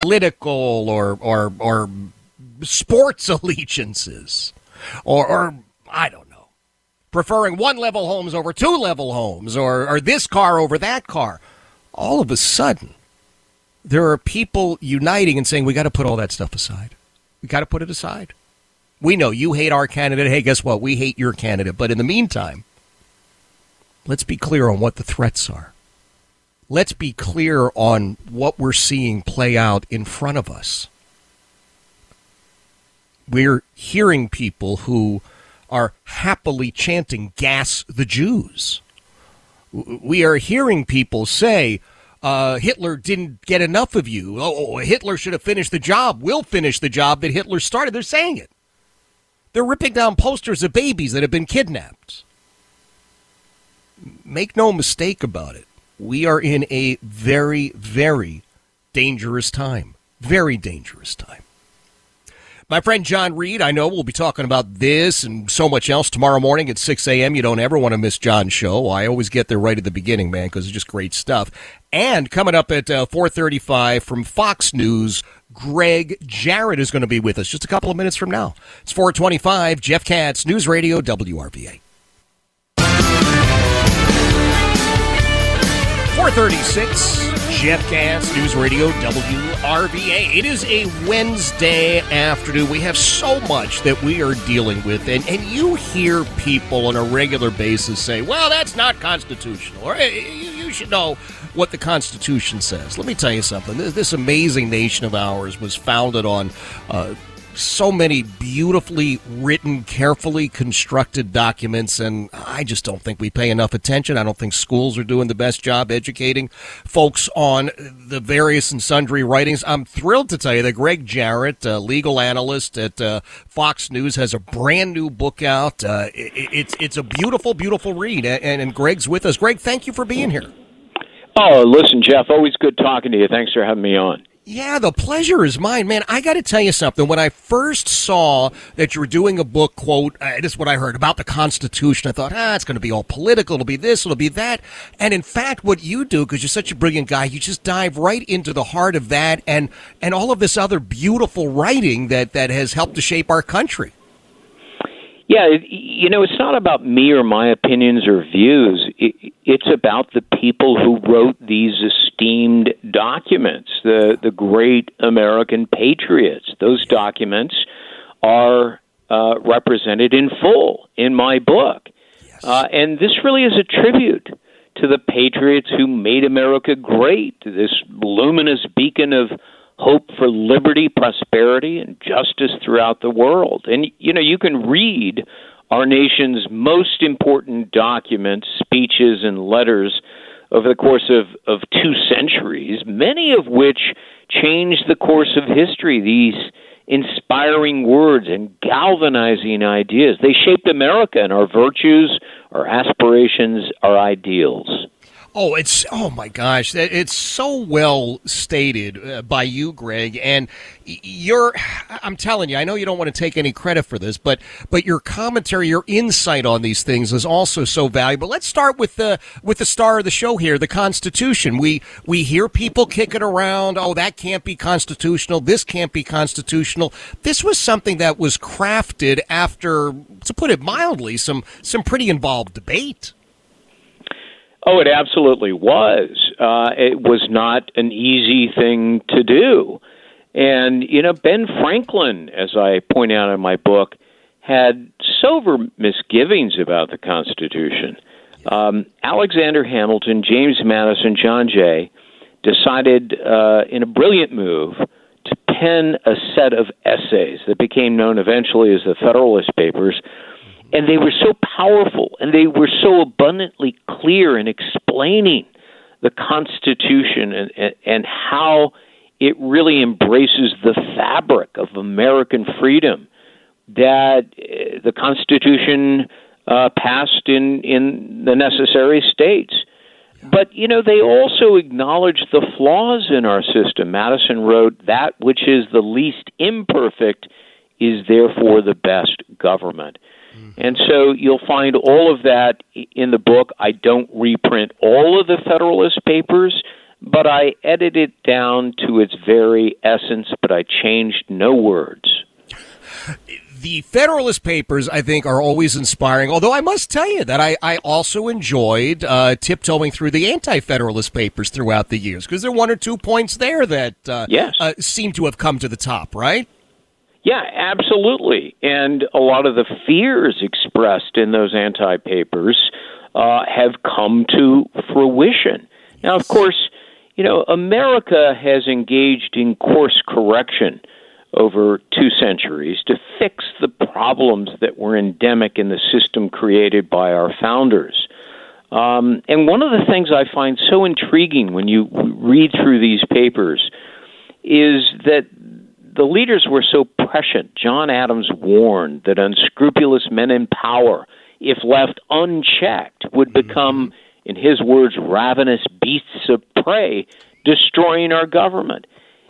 Political or or or sports allegiances, or or I don't know, preferring one level homes over two level homes, or or this car over that car. All of a sudden, there are people uniting and saying we got to put all that stuff aside. We got to put it aside. We know you hate our candidate. Hey, guess what? We hate your candidate. But in the meantime, let's be clear on what the threats are. Let's be clear on what we're seeing play out in front of us. We're hearing people who are happily chanting, gas the Jews. We are hearing people say, uh, Hitler didn't get enough of you. Oh, Hitler should have finished the job. We'll finish the job that Hitler started. They're saying it. They're ripping down posters of babies that have been kidnapped. Make no mistake about it. We are in a very, very dangerous time. Very dangerous time. My friend John Reed, I know we'll be talking about this and so much else tomorrow morning at 6 a.m. You don't ever want to miss John's show. I always get there right at the beginning, man, because it's just great stuff. And coming up at uh, 4:35 from Fox News, Gregg Jarrett is going to be with us just a couple of minutes from now. It's 4:25. Jeff Katz, News Radio WRVA. 436, Jeff News Radio WRVA. It is a Wednesday afternoon. We have so much that we are dealing with, and, and you hear people on a regular basis say, well, that's not constitutional, or you, you should know what the Constitution says. Let me tell you something. This, this amazing nation of ours was founded on uh, so many beautifully written, carefully constructed documents, and I just don't think we pay enough attention. I don't think schools are doing the best job educating folks on the various and sundry writings. I'm thrilled to tell you that Gregg Jarrett, a legal analyst at uh, Fox News, has a brand new book out. Uh, it, it's it's a beautiful, beautiful read, and, and Gregg's with us. Gregg, thank you for being here. Oh, listen, Jeff, always good talking to you. Thanks for having me on. Yeah, the pleasure is mine, man. I got to tell you something. When I first saw that you were doing a book, quote, uh, this is what I heard about the Constitution, I thought, ah, it's going to be all political. It'll be this, it'll be that. And in fact, what you do, because you're such a brilliant guy, you just dive right into the heart of that and, and all of this other beautiful writing that, that has helped to shape our country. Yeah, it, you know, it's not about me or my opinions or views. It, it's about the people who wrote these esteemed documents, the the great American patriots. Those documents are uh, represented in full in my book, yes. uh, and this really is a tribute to the patriots who made America great. This luminous beacon of hope for liberty, prosperity, and justice throughout the world. And, you know, you can read our nation's most important documents, speeches, and letters over the course of, of two centuries, many of which changed the course of history. These inspiring words and galvanizing ideas. They shaped America and our virtues, our aspirations, our ideals. Oh, it's oh my gosh, it's so well stated uh, by you, Gregg. And you're, I'm telling you, I know you don't want to take any credit for this, but but your commentary, your insight on these things is also so valuable. Let's start with the with the star of the show here, the Constitution. We we hear people kicking around, oh, that can't be constitutional. This can't be constitutional. This was something that was crafted after, to put it mildly, some some pretty involved debate. Oh, it absolutely was. Uh, it was not an easy thing to do. And, you know, Ben Franklin, as I point out in my book, had sober misgivings about the Constitution. Um, Alexander Hamilton, James Madison, John Jay decided uh, in a brilliant move to pen a set of essays that became known eventually as the Federalist Papers. And they were so powerful and they were so abundantly clear in explaining the Constitution and, and, and how it really embraces the fabric of American freedom that uh, the Constitution uh, passed in, in the necessary states. But, you know, they also acknowledge the flaws in our system. Madison wrote, That which is the least imperfect is therefore the best government. And so you'll find all of that in the book. I don't reprint all of the Federalist Papers, but I edit it down to its very essence, but I changed no words. The Federalist Papers, I think, are always inspiring. Although I must tell you that I, I also enjoyed uh, tiptoeing through the Anti-Federalist Papers throughout the years because there are one or two points there that uh, yes. uh, seem to have come to the top, right? Yeah, absolutely. And a lot of the fears expressed in those anti papers uh, have come to fruition. Now, of course, you know, America has engaged in course correction over two centuries to fix the problems that were endemic in the system created by our founders. Um, and one of the things I find so intriguing when you read through these papers is that the leaders were so prescient. John Adams warned that unscrupulous men in power, if left unchecked, would mm-hmm. become, in his words, ravenous beasts of prey, destroying our government.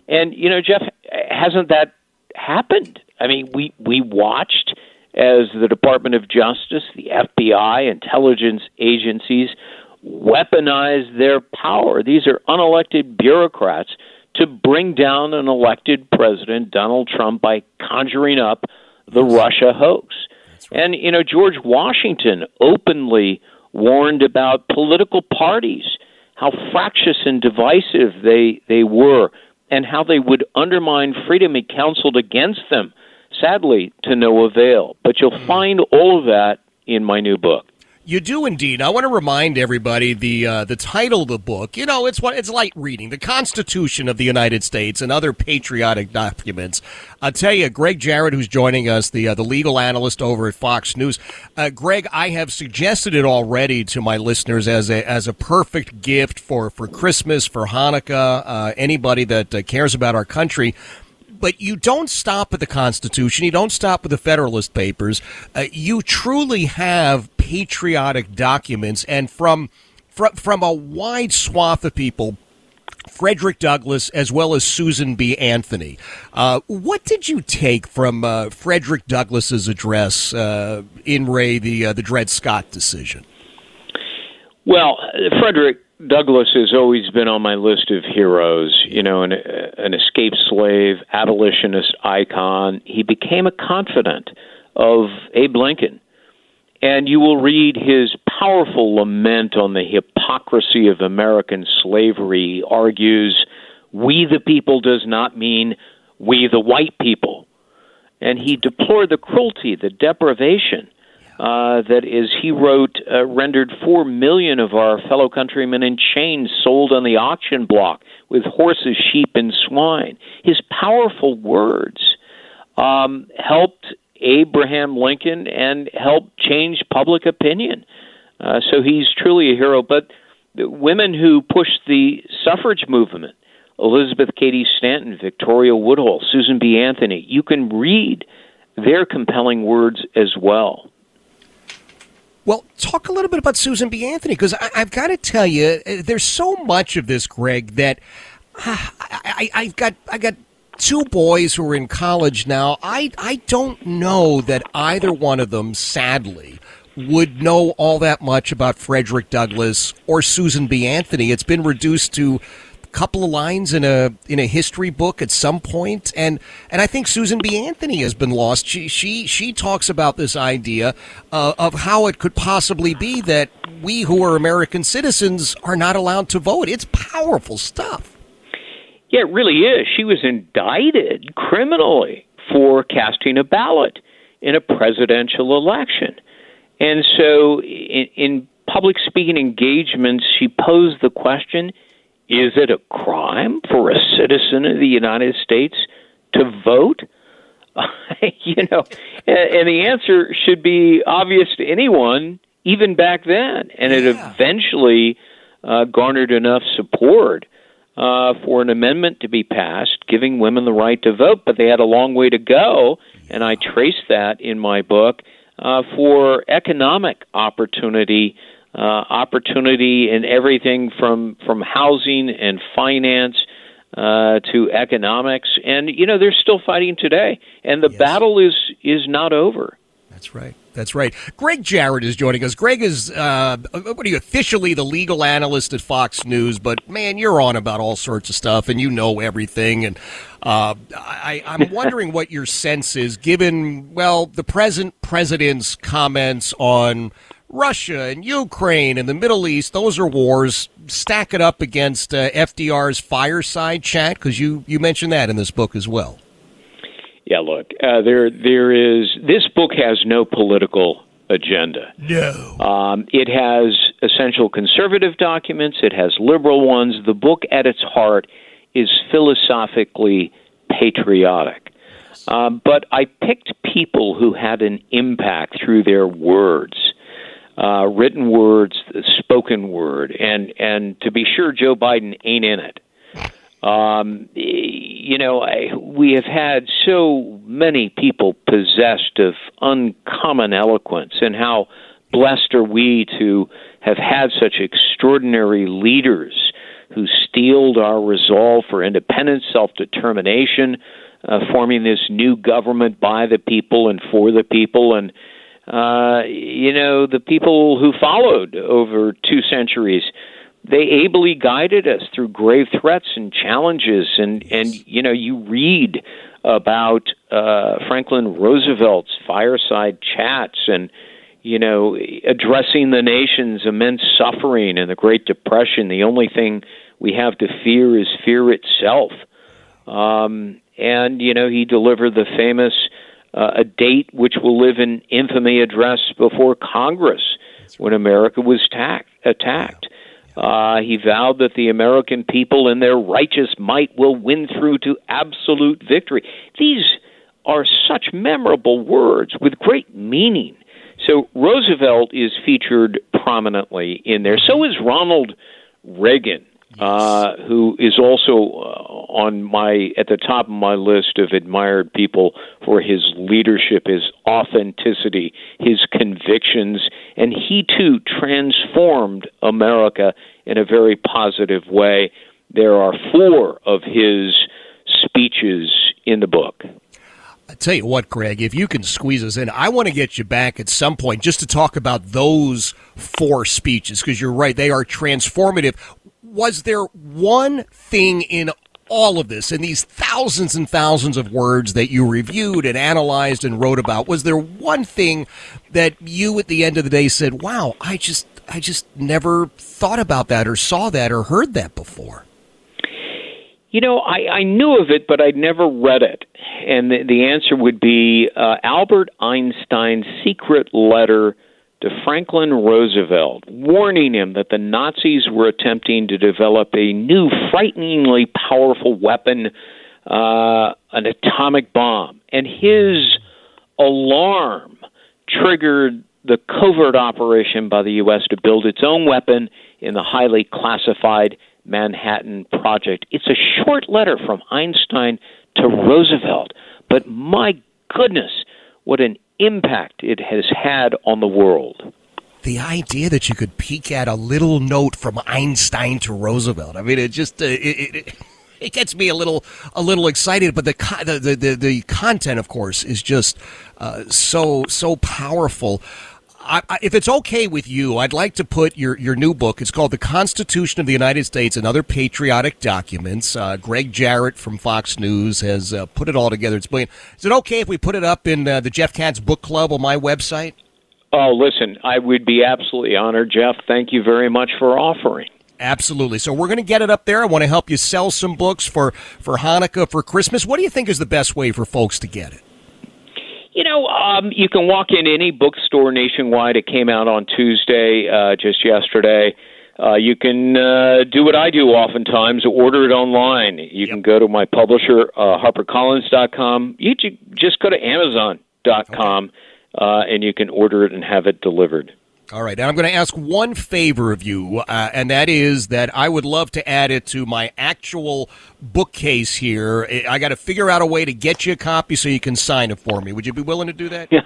And you know, Jeff, hasn't that happened? I mean, we we watched as the Department of Justice, the FBI, intelligence agencies weaponize their power. These are unelected bureaucrats to bring down an elected president, Donald Trump, by conjuring up the Russia hoax. Right. And, you know, George Washington openly warned about political parties, how fractious and divisive they, they were, and how they would undermine freedom. He counseled against them, sadly, to no avail. But you'll mm. find all of that in my new book. You do indeed. I want to remind everybody the uh, the title of the book. You know, it's what it's light reading: the Constitution of the United States and other patriotic documents. I'll tell you, Gregg Jarrett, who's joining us, the uh, the legal analyst over at Fox News. Uh, Gregg, I have suggested it already to my listeners as a as a perfect gift for for Christmas, for Hanukkah, uh, anybody that uh, cares about our country but you don't stop at the Constitution. You don't stop with the Federalist Papers. Uh, you truly have patriotic documents, and from from from a wide swath of people. Frederick Douglass as well as Susan B. Anthony. Uh, what did you take from uh, Frederick Douglass's address uh, in Ray the uh, the Dred Scott decision? Well, Frederick Douglass has always been on my list of heroes. You know, an, an escaped slave, abolitionist icon. He became a confidant of Abe Lincoln. And you will read his powerful lament on the hypocrisy of American slavery. He argues, we the people does not mean we the white people. And he deplored the cruelty, the deprivation uh, that, he wrote, uh, rendered four million of our fellow countrymen in chains sold on the auction block with horses, sheep, and swine. His powerful words um, helped Abraham Lincoln and helped change public opinion. Uh, so he's truly a hero. But the women who pushed the suffrage movement, Elizabeth Cady Stanton, Victoria Woodhull, Susan B. Anthony, you can read their compelling words as well. Well, talk a little bit about Susan B. Anthony because I've got to tell you, uh, there's so much of this, Gregg, that uh, I, I've got I got two boys who are in college now. I I don't know that either one of them, sadly, would know all that much about Frederick Douglass or Susan B. Anthony. It's been reduced to couple of lines in a in a history book at some point, and and I think Susan B. Anthony has been lost. She she she talks about this idea uh, of how it could possibly be that we who are American citizens are not allowed to vote. It's powerful stuff. Yeah, it really is. She was indicted criminally for casting a ballot in a presidential election. And so, in, in public speaking engagements, she posed the question is it a crime for a citizen of the United States to vote? you know, and, and the answer should be obvious to anyone, even back then. And it eventually uh, garnered enough support uh, for an amendment to be passed giving women the right to vote, but they had a long way to go. And I trace that in my book uh, for economic opportunity uh, opportunity in everything from from housing and finance uh, to economics, and you know they're still fighting today, and the yes. battle is is not over. That's right. That's right. Gregg Jarrett is joining us. Gregg is, uh, what are you, officially the legal analyst at Fox News, but man, you're on about all sorts of stuff and you know everything. And uh, I, I'm wondering what your sense is, given, well, the present president's comments on Russia and Ukraine and the Middle East, those are wars. Stack it up against uh, FDR's fireside chat because you you mentioned that in this book as well. Yeah, look, uh, there there is this book has no political agenda. No, um, it has essential conservative documents. It has liberal ones. The book, at its heart, is philosophically patriotic. Um, but I picked people who had an impact through their words uh, written words, spoken word, and and to be sure, Joe Biden ain't in it. Um, you know, I, we have had so many people possessed of uncommon eloquence, and how blessed are we to have had such extraordinary leaders who steeled our resolve for independence, self determination, uh, forming this new government by the people and for the people, and uh, you know, the people who followed over two centuries, they ably guided us through grave threats and challenges. And, and you know, you read about uh, Franklin Roosevelt's fireside chats and, you know, addressing the nation's immense suffering and the Great Depression. The only thing we have to fear is fear itself. Um, and, you know, he delivered the famous uh, a date which will live in infamy address before Congress when America was tack- attacked. Uh, he vowed that the American people in their righteous might will win through to absolute victory. These are such memorable words with great meaning. So Roosevelt is featured prominently in there. So is Ronald Reagan uh, who is also uh, on my at the top of my list of admired people for his leadership, his authenticity, his convictions, and he too transformed America in a very positive way. There are four of his speeches in the book. I tell you what, Gregg, if you can squeeze us in, I want to get you back at some point just to talk about those four speeches because you're right, they are transformative was there one thing in all of this in these thousands and thousands of words that you reviewed and analyzed and wrote about was there one thing that you at the end of the day said wow i just i just never thought about that or saw that or heard that before you know i i knew of it but i'd never read it. And the, the answer would be uh, albert einstein's secret letter to Franklin Roosevelt, warning him that the Nazis were attempting to develop a new, frighteningly powerful weapon, uh, an atomic bomb. And his alarm triggered the covert operation by the U.S. to build its own weapon in the highly classified Manhattan Project. It's a short letter from Einstein to Roosevelt, but my goodness, what an impact it has had on the world. The idea that you could peek at a little note from Einstein to Roosevelt. I mean, it just uh, it, it, it, gets me a little a little excited. But the the the, the content, of course, is just uh, so so powerful. I, I, if it's okay with you, I'd like to put your, your new book. It's called The Constitution of the United States and Other Patriotic Documents. Uh, Gregg Jarrett from Fox News has uh, put it all together. It's brilliant. Is it okay if we put it up in uh, the Jeff Katz Book Club on my website? Oh, listen, I would be absolutely honored, Jeff. Thank you very much for offering. Absolutely. So we're going to get it up there. I want to help you sell some books for for Hanukkah for Christmas. What do you think is the best way for folks to get it? You know, um, you can walk in any bookstore nationwide. It came out on Tuesday, uh, just yesterday. Uh, you can uh, do what I do oftentimes, order it online. You can go to my publisher, uh, HarperCollins.com. You ju- just go to Amazon.com okay. uh, and you can order it and have it delivered. All right. Now I'm going to ask one favor of you, uh, and that is that I would love to add it to my actual bookcase here. I got to figure out a way to get you a copy so you can sign it for me. Would you be willing to do that? Yeah,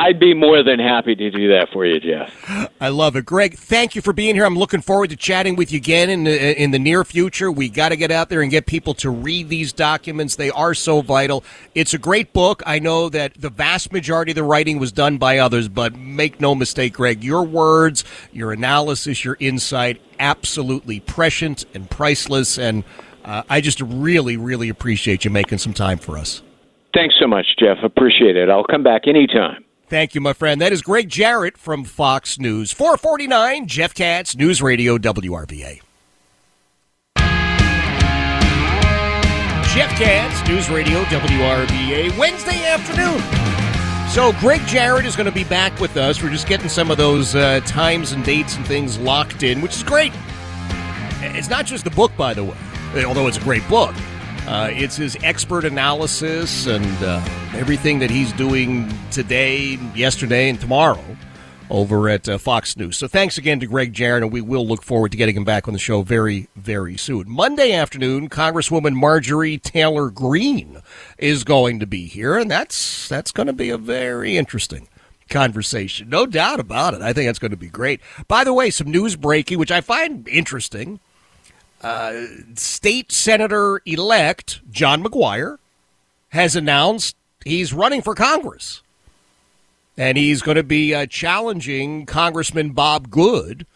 I'd be more than happy to do that for you, Jeff. I love it, Gregg. Thank you for being here. I'm looking forward to chatting with you again in the, in the near future. We got to get out there and get people to read these documents. They are so vital. It's a great book. I know that the vast majority of the writing was done by others, but make no mistake, Gregg, your words, your analysis, your insight, absolutely prescient and priceless. And uh, I just really, really appreciate you making some time for us. Thanks so much, Jeff. Appreciate it. I'll come back anytime. Thank you, my friend. That is Gregg Jarrett from Fox News. 449, Jeff Katz, News Radio WRVA. Jeff Katz, News Radio WRVA, Wednesday afternoon. So, Gregg Jarrett is going to be back with us. We're just getting some of those uh, times and dates and things locked in, which is great. It's not just the book, by the way, although it's a great book. Uh, it's his expert analysis and uh, everything that he's doing today, yesterday, and tomorrow over at uh, Fox News. So thanks again to Gregg Jarrett, and we will look forward to getting him back on the show very, very soon. Monday afternoon, Congresswoman Marjorie Taylor Greene is going to be here, and that's that's going to be a very interesting conversation. No doubt about it. I think that's going to be great. By the way, some news breaking, which I find interesting. Uh, state Senator elect John McGuire has announced he's running for Congress and he's going to be uh, challenging Congressman Bob Good,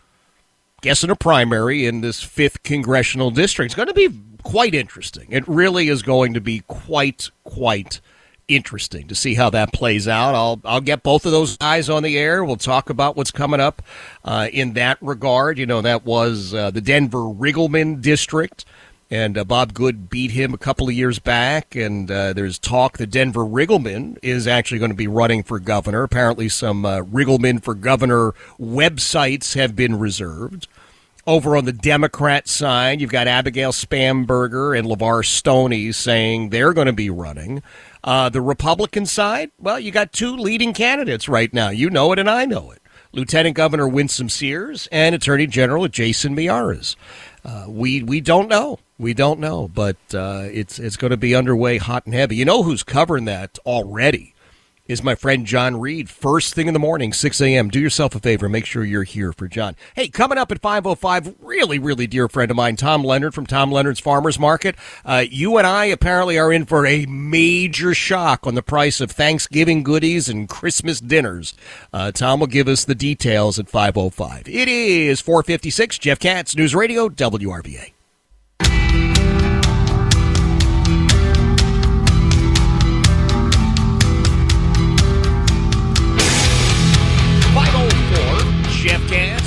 guess in a primary in this fifth congressional district. It's going to be quite interesting. It really is going to be quite, quite interesting to see how that plays out. I'll I'll get both of those guys on the air. We'll talk about what's coming up uh, in that regard. You know, that was uh, the Denver Riggleman district and uh, Bob Good beat him a couple of years back. And uh, there's talk that Denver Riggleman is actually going to be running for governor. Apparently, some uh, Riggleman for governor websites have been reserved. Over on the Democrat side, you've got Abigail Spanberger and LeVar Stoney saying they're going to be running. Uh, the Republican side, well, you got two leading candidates right now. You know it, and I know it. Lieutenant Governor Winsome Sears and Attorney General Jason Miyares. Uh, we we don't know. We don't know, but uh, it's it's going to be underway hot and heavy. You know who's covering that already? Is my friend John Reed. First thing in the morning, 6 a.m. Do yourself a favor. Make sure you're here for John. Hey, coming up at 5.05, really, really dear friend of mine, Tom Leonard from Tom Leonard's Farmers Market. Uh, you and I apparently are in for a major shock on the price of Thanksgiving goodies and Christmas dinners. Uh, Tom will give us the details at 5.05. It is 456, Jeff Katz, News Radio, WRVA.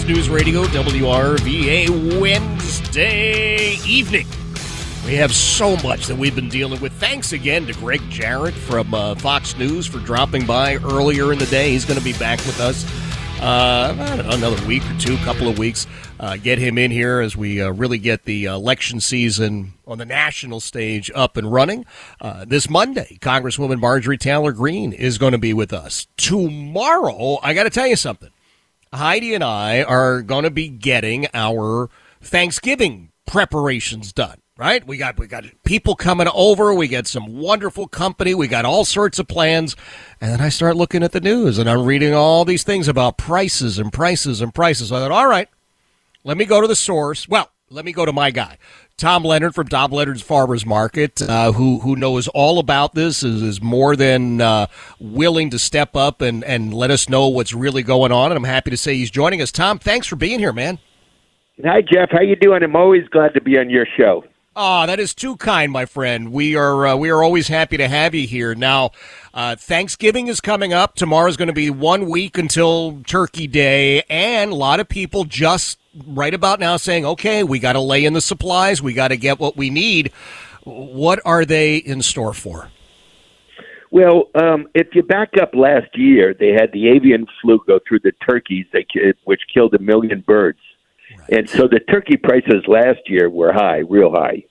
News Radio WRVA, Wednesday evening. We have so much that we've been dealing with. Thanks again to Gregg Jarrett from uh, Fox News for dropping by earlier in the day. He's going to be back with us uh, know, another week or two, couple of weeks. Uh, get him in here as we uh, really get the election season on the national stage up and running. Uh, this Monday, Congresswoman Marjorie Taylor Greene is going to be with us. Tomorrow, I got to tell you something. Heidi and I are going to be getting our Thanksgiving preparations done. Right? We got we got people coming over. We got some wonderful company. We got all sorts of plans. And then I start looking at the news and I'm reading all these things about prices and prices and prices. I thought, all right, let me go to the source. Well, let me go to my guy, Tom Leonard from Tom Leonard's Farmers Market, uh, who who knows all about this, is, is more than uh, willing to step up and, and let us know what's really going on. And I'm happy to say he's joining us. Tom, thanks for being here, man. Hi, Jeff. How you doing? I'm always glad to be on your show. Oh, that is too kind, my friend. We are uh, we are always happy to have you here. Now, uh, Thanksgiving is coming up. Tomorrow is going to be one week until Turkey Day, and a lot of people just right about now saying, okay, we got to lay in the supplies, we got to get what we need. What are they in store for? Well, um, if you back up last year, they had the avian flu go through the turkeys, they, which killed a million birds. And so the turkey prices last year were high, real high,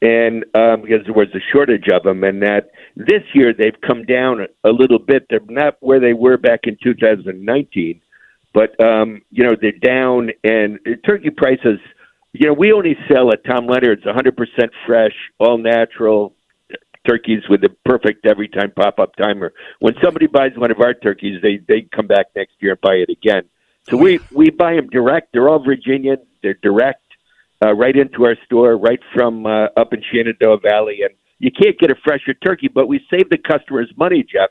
and um, because there was a shortage of them. And that this year they've come down a little bit. They're not where they were back in 2019, but um, you know they're down. And turkey prices, you know, we only sell at Tom Leonard's 100% fresh, all natural turkeys with the perfect every time pop up timer. When somebody buys one of our turkeys, they they come back next year and buy it again. So we we buy them direct. They're all Virginian. They're direct, uh, right into our store, right from uh, up in Shenandoah Valley. And you can't get a fresher turkey, but we save the customers money, Jeff,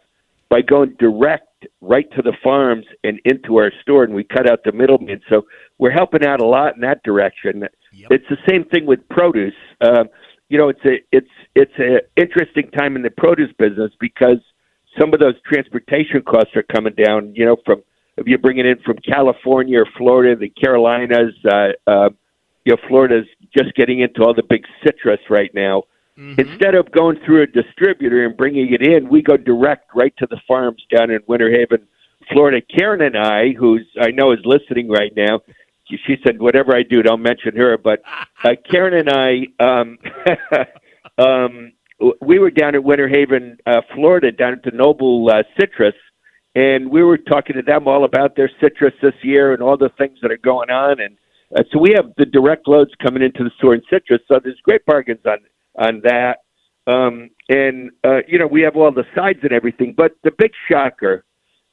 by going direct right to the farms and into our store, and we cut out the middleman. So we're helping out a lot in that direction. It's the same thing with produce. Um, you know, it's a it's it's a interesting time in the produce business because some of those transportation costs are coming down. You know, from if you bring it in from California or Florida, the Carolinas, uh, uh, you know, Florida's just getting into all the big citrus right now. Instead of going through a distributor and bringing it in, we go direct right to the farms down in Winter Haven, Florida. Karen and I, who's I know is listening right now, she she said, "Whatever I do, don't mention her." But uh, Karen and I, um, um, we were down at Winter Haven, uh, Florida, down at the Noble uh, Citrus, and we were talking to them all about their citrus this year and all the things that are going on. And uh, so we have the direct loads coming into the store in citrus. So there's great bargains on on that. Um, and uh, you know we have all the sides and everything. But the big shocker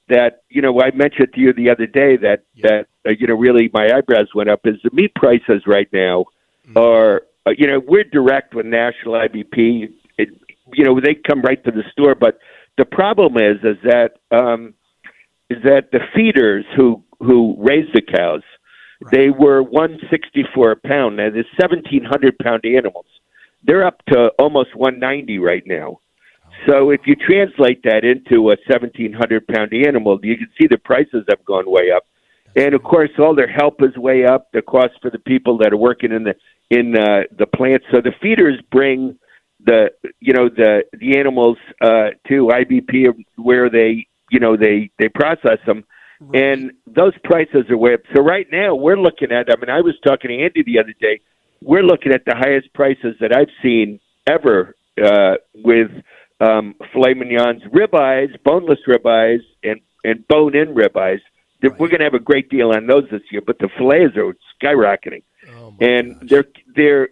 that you know I mentioned to you the other day that that uh, you know really my eyebrows went up is the meat prices right now are uh, you know we're direct with National IBP. It, you know they come right to the store, but the problem is is that um, is that the feeders who who raise the cows they were one sixty four a pound. Now there's seventeen hundred pound animals. They're up to almost one ninety right now. So if you translate that into a seventeen hundred pound animal, you can see the prices have gone way up. And of course, all their help is way up. The cost for the people that are working in the in uh, the plants. So the feeders bring the you know the the animals uh, to IBP where they you know they they process them, and those prices are way up. So right now we're looking at. I mean, I was talking to Andy the other day. We're looking at the highest prices that I've seen ever uh, with um, filet mignons, ribeyes, boneless ribeyes, and and bone-in ribeyes. Th- We're going to have a great deal on those this year, but the fillets are skyrocketing, and they're they're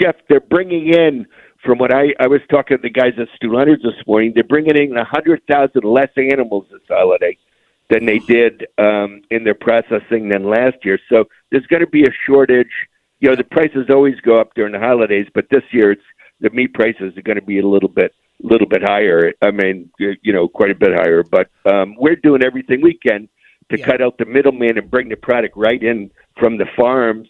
Jeff. They're bringing in from what I I was talking to the guys at Stew Leonard's this morning. They're bringing in a hundred thousand less animals this holiday than they did um, in their processing than last year. So there's going to be a shortage. You know, the prices always go up during the holidays, but this year it's the meat prices are going to be a little bit little bit higher. I mean, you know, quite a bit higher. But um, we're doing everything we can to cut out the middleman and bring the product right in from the farms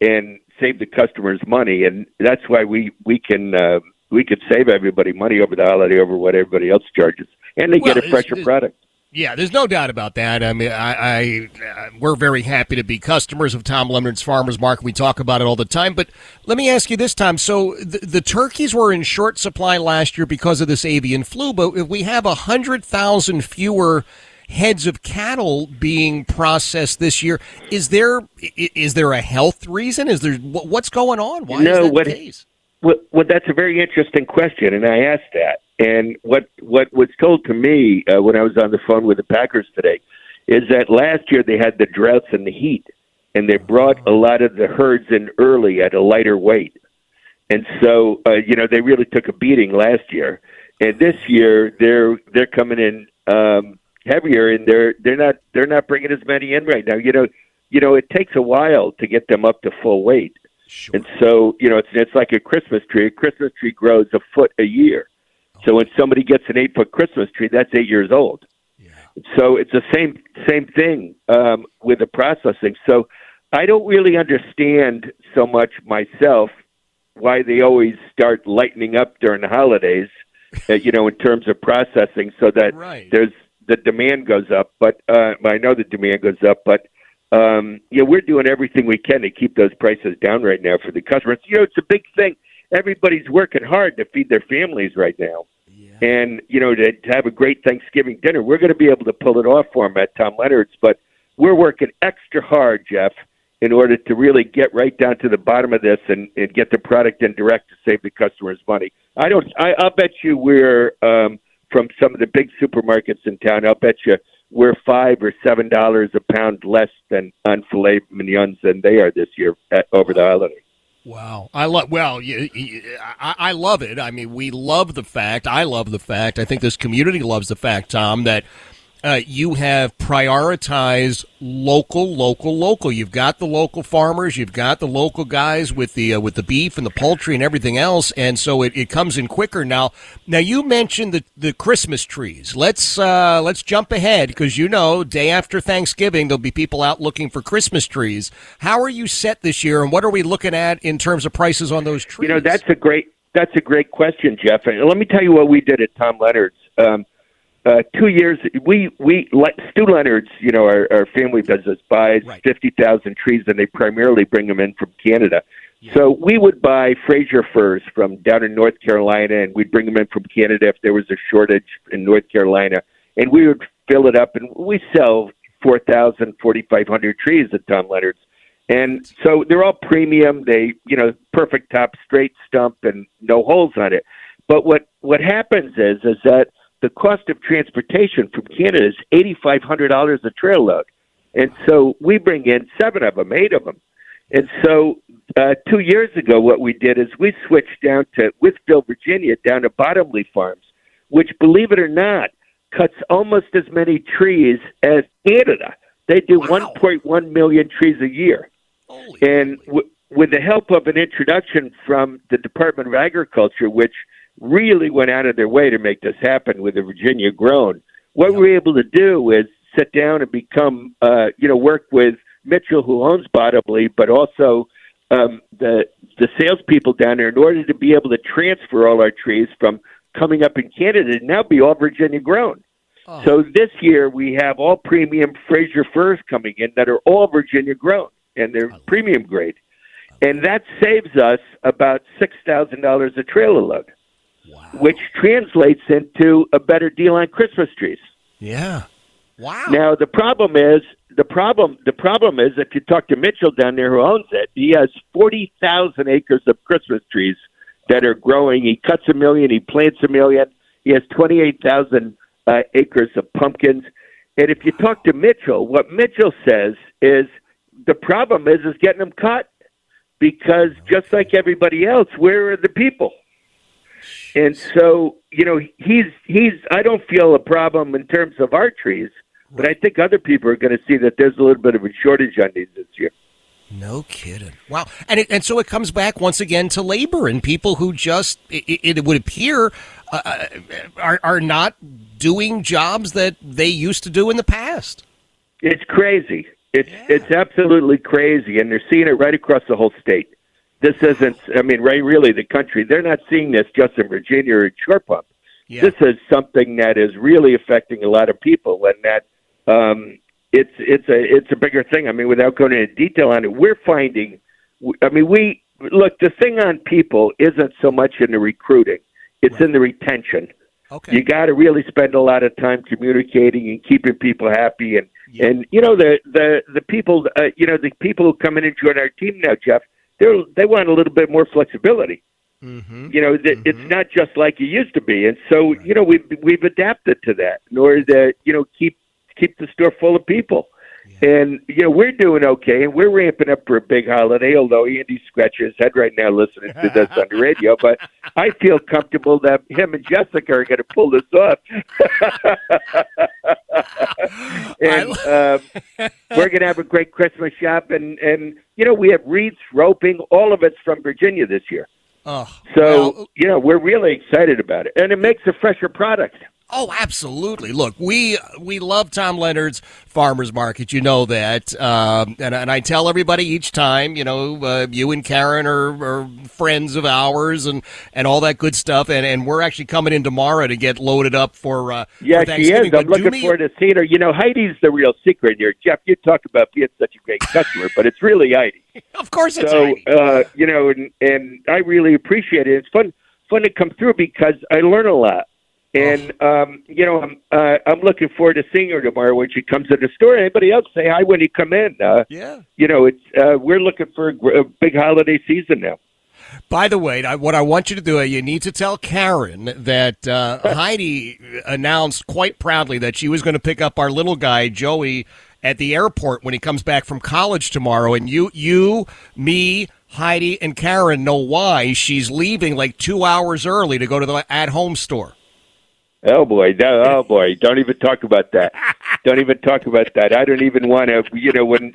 and save the customers money. And that's why we we can uh, we could save everybody money over the holiday over what everybody else charges, and they Well, get a it's- fresher it's- product. Yeah, there's no doubt about that. I mean, I, I uh, we're very happy to be customers of Tom Leonard's Farmers Market. We talk about it all the time. But let me ask you this time: so the, the turkeys were in short supply last year because of this avian flu, but if we have a hundred thousand fewer heads of cattle being processed this year, is there is there a health reason? Is there what's going on? Why no, is that what, the case? Well, well, that's a very interesting question, and I asked that. And what what was told to me uh, when I was on the phone with the Packers today is that last year they had the droughts and the heat, and they brought a lot of the herds in early at a lighter weight, and so uh, you know they really took a beating last year. And this year they're they're coming in um, heavier, and they're they're not they're not bringing as many in right now. You know, you know it takes a while to get them up to full weight. And so, you know, it's it's like a Christmas tree. A Christmas tree grows a foot a year. So when somebody gets an eight foot Christmas tree, that's eight years old. Yeah. So it's the same same thing um, with the processing. So I don't really understand so much myself why they always start lightening up during the holidays. Uh, you know, in terms of processing, so that right. there's the demand goes up. But uh, I know the demand goes up, but um, you know, we're doing everything we can to keep those prices down right now for the customers. You know, it's a big thing. Everybody's working hard to feed their families right now. And, you know, to, to have a great Thanksgiving dinner, we're going to be able to pull it off for them at Tom Leonard's. But we're working extra hard, Jeff, in order to really get right down to the bottom of this and, and get the product in direct to save the customers money. I don't. I, I'll bet you we're um, from some of the big supermarkets in town. I'll bet you we're five or seven dollars a pound less than on filet mignons than they are this year at, over the holiday. Wow, I love. Well, you, you, I, I love it. I mean, we love the fact. I love the fact. I think this community loves the fact, Tom, that uh, you have prioritized local, local, local. You've got the local farmers, you've got the local guys with the uh, with the beef and the poultry and everything else, and so it, it comes in quicker now. Now you mentioned the the Christmas trees. Let's uh, let's jump ahead because you know day after Thanksgiving there'll be people out looking for Christmas trees. How are you set this year, and what are we looking at in terms of prices on those trees? You know, that's a great that's a great question, Jeff. And let me tell you what we did at Tom Leonard's. Um, uh, two years, we we Stew Leonard's, you know, our, our family business buys right. fifty thousand trees, and they primarily bring them in from Canada. Yeah. So we would buy Fraser firs from down in North Carolina, and we'd bring them in from Canada if there was a shortage in North Carolina, and we would fill it up, and we sell four thousand, forty five hundred trees at Tom Leonard's. And so they're all premium. They, you know, perfect top, straight stump, and no holes on it. But what what happens is is that the cost of transportation from Canada is eighty five hundred dollars a trail load, and so we bring in seven of them, eight of them, and so uh, two years ago, what we did is we switched down to Wytheville, Virginia, down to Bottomley Farms, which, believe it or not, cuts almost as many trees as Canada. They do wow. 1.1 million trees a year, Holy and w- with the help of an introduction from the Department of Agriculture, which really went out of their way to make this happen with the Virginia grown. What we were able to do is sit down and become, uh, you know, work with Mitchell, who owns Bottomley, but also um, the the salespeople down there in order to be able to transfer all our trees from coming up in Canada to now be all Virginia grown. Oh. So this year we have all premium Fraser firs coming in that are all Virginia grown and they're premium grade, and that saves us about six thousand dollars a trailer load which translates into a better deal on Christmas trees. Yeah. Wow. Now the problem is the problem the problem is if you talk to Mitchell down there who owns it, he has forty thousand acres of Christmas trees that are growing. He cuts a million, he plants a million. He has twenty eight thousand uh, acres of pumpkins. And if you talk to Mitchell, what Mitchell says is the problem is is getting them cut because just like everybody else, where are the people? And so, you know, he's he's. I don't feel a problem in terms of our trees, but I think other people are going to see that there's a little bit of a shortage on these this year. No kidding. Wow. And it, and so it comes back once again to labor and people who just it, it would appear uh, uh, are are not doing jobs that they used to do in the past. It's crazy. It's yeah. it's absolutely crazy, and they're seeing it right across the whole state. This isn't, I mean, right, really the country, they're not seeing this just in Virginia or Short Pump. Yeah. This is something that is really affecting a lot of people and that um, it's, it's, a, it's a bigger thing. I mean, without going into detail on it, we're finding, I mean, we, look, the thing on people isn't so much in the recruiting, it's right. in the retention. Okay. You got to really spend a lot of time communicating and keeping people happy, and Yeah. and you know the the the people, uh, you know the people who come in and join our team now, Jeff they they want a little bit more flexibility. Mm-hmm. You know, th- it's not just like it used to be, and so you know we've we've adapted to that in order to you know keep keep the store full of people. And you know we're doing okay, and we're ramping up for a big holiday. Although Andy's scratching his head right now listening to this on the radio, but I feel comfortable that him and Jessica are going to pull this off. and um, we're going to have a great Christmas shop, and and you know we have wreaths, roping, all of it's from Virginia this year. Oh, So well, you know we're really excited about it, and it makes a fresher product. Oh, absolutely. Look, we we love Tom Leonard's Farmers Market. You know that, um, and, and I tell everybody each time. You know, uh, you and Karen are, are friends of ours, and, and all that good stuff. And, and we're actually coming in tomorrow to get loaded up for uh, Yeah, for she is. I'm do looking me- forward to seeing her. You know, Heidi's the real secret here. Jeff, you talk about being such a great customer, but it's really Heidi. Of course, it's so, Heidi. uh, you know, and, and I really appreciate it. It's fun fun to come through because I learn a lot. And um, you know, I'm uh, I'm looking forward to seeing her tomorrow when she comes to the store. Anybody else say hi when you come in? Uh, yeah. You know, it's uh, we're looking for a, gr- a big holiday season now. By the way, I, what I want you to do, you need to tell Karen that uh, Heidi announced quite proudly that she was going to pick up our little guy Joey at the airport when he comes back from college tomorrow, and you, you, me. Heidi and Karen know why she's leaving like two hours early to go to the at-home store. Oh boy, no, oh boy! Don't even talk about that. don't even talk about that. I don't even want to. You know, when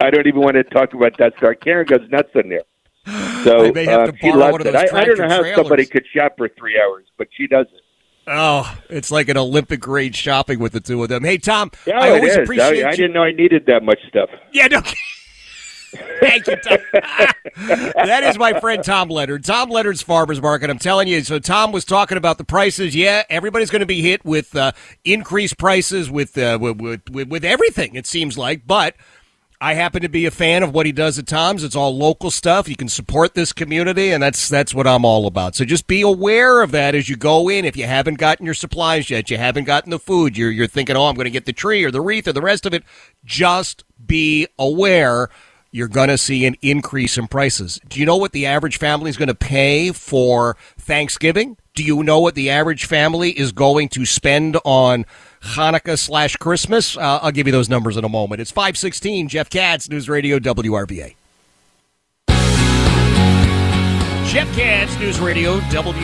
I don't even want to talk about that. Star Karen goes nuts in there. So I may have uh, to she borrow loves one of it. those I, I don't know how somebody could shop for three hours, but she does it. Oh, it's like an Olympic grade shopping with the two of them. Hey, Tom, Yeah, I always is. appreciate I, I didn't know I needed that much stuff. Yeah, no. Thank you, Tom. that is my friend Tom Leonard. Tom Leonard's Farmers Market. I'm telling you. So Tom was talking about the prices. Yeah, everybody's going to be hit with uh, increased prices with, uh, with, with with everything. It seems like, but. I happen to be a fan of what he does at Tom's. It's all local stuff. You can support this community, and that's that's what I'm all about. So just be aware of that as you go in. If you haven't gotten your supplies yet, you haven't gotten the food, you're you're thinking, oh, I'm going to get the tree or the wreath or the rest of it. Just be aware. You're going to see an increase in prices. Do you know what the average family is going to pay for Thanksgiving? Do you know what the average family is going to spend on Hanukkah slash Christmas? Uh, I'll give you those numbers in a moment. It's 516, Jeff Katz, News Radio WRVA. Jeff Katz, News Radio WRVA.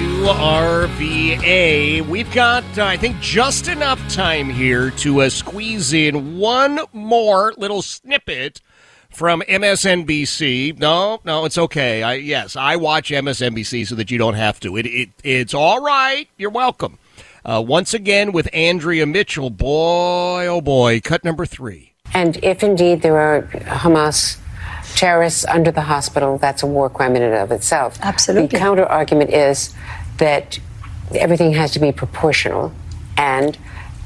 We've got, uh, I think, just enough time here to uh, squeeze in one more little snippet from MSNBC. No, no, it's okay. I yes, I watch MSNBC so that you don't have to. It, it it's all right. You're welcome. Uh, once again with Andrea Mitchell. Boy, oh boy, cut number three. And if indeed there are Hamas terrorists under the hospital, that's a war crime in and of itself. Absolutely. The counter argument is that everything has to be proportional and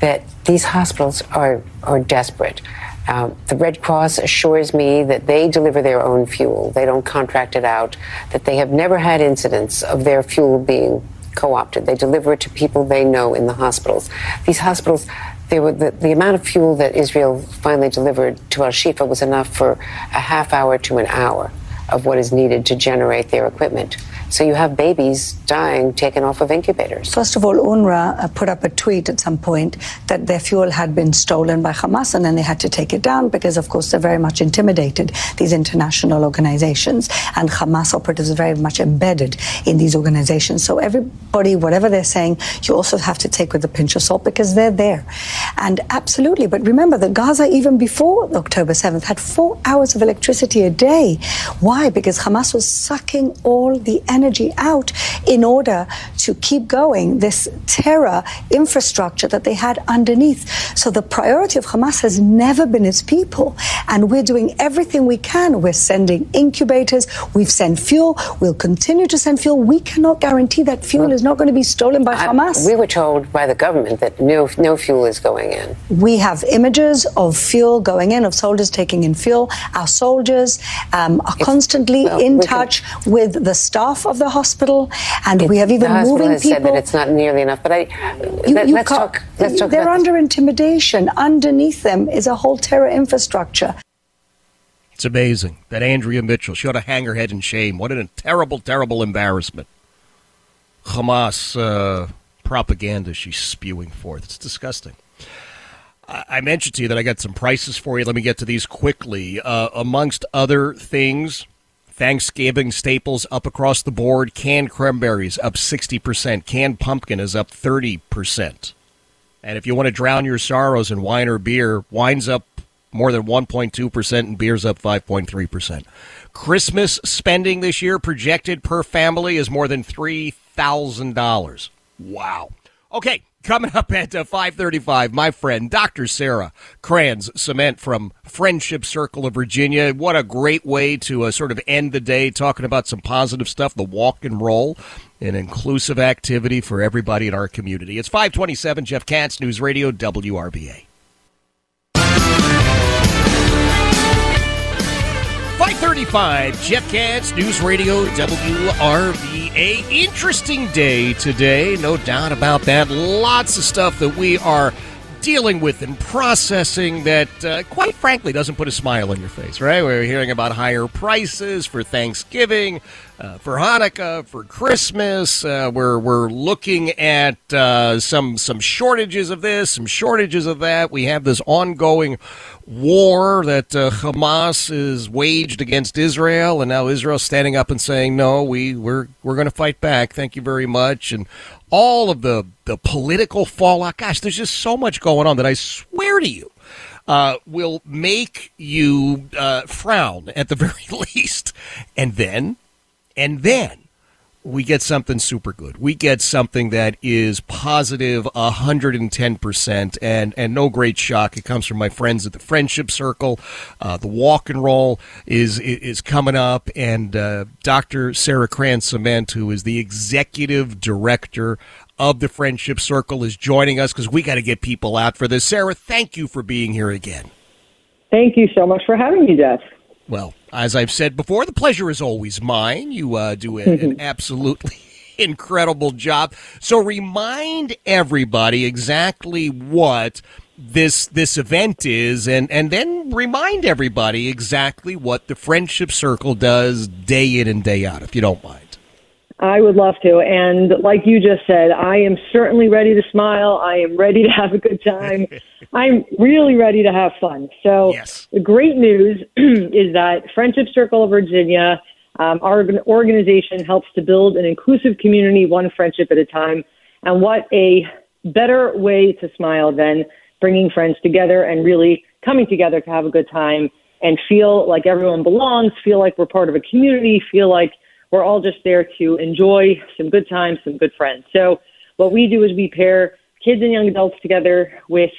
that these hospitals are, are desperate. Um, the Red Cross assures me that they deliver their own fuel. They don't contract it out, that they have never had incidents of their fuel being co opted. They deliver it to people they know in the hospitals. These hospitals, were, the, the amount of fuel that Israel finally delivered to Al Shifa was enough for a half hour to an hour of what is needed to generate their equipment. So you have babies dying taken off of incubators. First of all, UNRWA uh, put up a tweet at some point that their fuel had been stolen by Hamas, and then they had to take it down because, of course, they're very much intimidated, these international organizations. And Hamas operatives are very much embedded in these organizations. So, everybody, whatever they're saying, you also have to take with a pinch of salt because they're there. And absolutely, but remember that Gaza, even before October 7th, had four hours of electricity a day. Why? Because Hamas was sucking all the energy out in order to keep going this terror infrastructure that they had underneath. So the priority of Hamas has never been its people. And we're doing everything we can. We're sending incubators, we've sent fuel, we'll continue to send fuel. We cannot guarantee that fuel is not going to be stolen by Hamas. We were told by the government that no, no fuel is going in. We have images of fuel going in, of soldiers taking in fuel. Our soldiers um, are constantly well, in we can- touch with the staff of the hospital, and we have the even hospital moving has people. said that it's not nearly enough. But I, You- let, you us can't- talk. Let's talk They're about under intimidation. Underneath them is a whole terror infrastructure. It's amazing that Andrea Mitchell. She ought to hang her head in shame. What a terrible, terrible embarrassment. Hamas uh, propaganda she's spewing forth. It's disgusting. I I mentioned to you that I got some prices for you. Let me get to these quickly. Uh, amongst other things, Thanksgiving staples up across the board. Canned cranberries up 60%. Canned pumpkin is up 30%. And if you want to drown your sorrows in wine or beer, wine's up more than 1.2% and beer's up 5.3%. Christmas spending this year projected per family is more than $3,000. Wow. Okay, Coming up at uh, 535, my friend, Dr. Sarah Kranz Cimet from Friendship Circle of Virginia. What a great way to uh, sort of end the day talking about some positive stuff, the walk and roll, an inclusive activity for everybody in our community. It's 527, Jeff Katz, News Radio, WRVA. 535, Jeff Katz, News Radio, WRVA. Interesting day today, no doubt about that. Lots of stuff that we are dealing with and processing that, uh, quite frankly, doesn't put a smile on your face, right? We're hearing about higher prices for Thanksgiving, uh, for Hanukkah, for Christmas. Uh, we're we're looking at uh, some some shortages of this, some shortages of that. We have this ongoing war that uh, Hamas is waged against Israel, and now Israel's standing up and saying, "No, we we're we're going to fight back. Thank you very much." And all of the the political fallout. Gosh, there's just so much going on that I swear to you. Uh, will make you uh, frown at the very least. And then and then we get something super good. We get something that is positive 110%, and, and no great shock. It comes from my friends at the Friendship Circle. Uh, the walk and roll is, is coming up, and uh, Dr. Sarah Kranz Cimet, who is the executive director of the Friendship Circle, is joining us because we got to get people out for this. Sarah, thank you for being here again. Thank you so much for having me, Jeff. Well, as I've said before, the pleasure is always mine. You uh, do a, an absolutely incredible job. So remind everybody exactly what this this event is and and then remind everybody exactly what the friendship circle does day in and day out if you don't mind I would love to. And like you just said, I am certainly ready to smile. I am ready to have a good time. I'm really ready to have fun. So yes. the great news is that Friendship Circle of Virginia, um, our organization helps to build an inclusive community, one friendship at a time. And what a better way to smile than bringing friends together and really coming together to have a good time and feel like everyone belongs, feel like we're part of a community, feel like we're all just there to enjoy some good times, some good friends. So what we do is we pair kids and young adults together with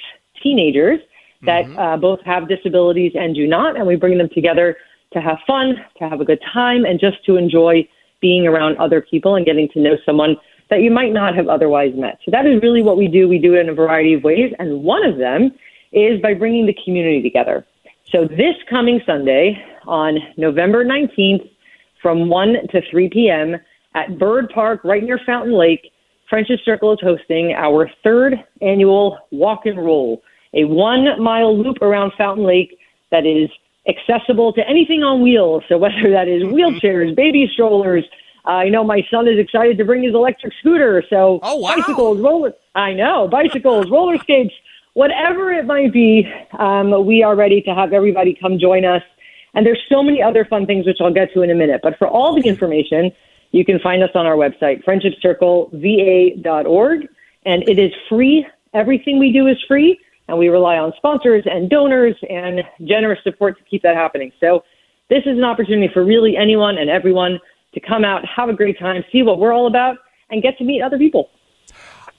teenagers that mm-hmm. uh, both have disabilities and do not, and we bring them together to have fun, to have a good time, and just to enjoy being around other people and getting to know someone that you might not have otherwise met. So that is really what we do. We do it in a variety of ways, and one of them is by bringing the community together. So this coming Sunday on November 19th, from 1 to 3 p.m. at Byrd Park right near Fountain Lake. Friendship Circle is hosting our third annual walk and roll, a one mile loop around Fountain Lake that is accessible to anything on wheels. So whether that is wheelchairs, baby strollers, uh, I know my son is excited to bring his electric scooter. So oh, wow. bicycles, roller, I know, bicycles, roller skates, whatever it might be, um, we are ready to have everybody come join us. And there's so many other fun things, which I'll get to in a minute. But for all the information, you can find us on our website, friendshipcircleva.org. And it is free. Everything we do is free. And we rely on sponsors and donors and generous support to keep that happening. So this is an opportunity for really anyone and everyone to come out, have a great time, see what we're all about, and get to meet other people.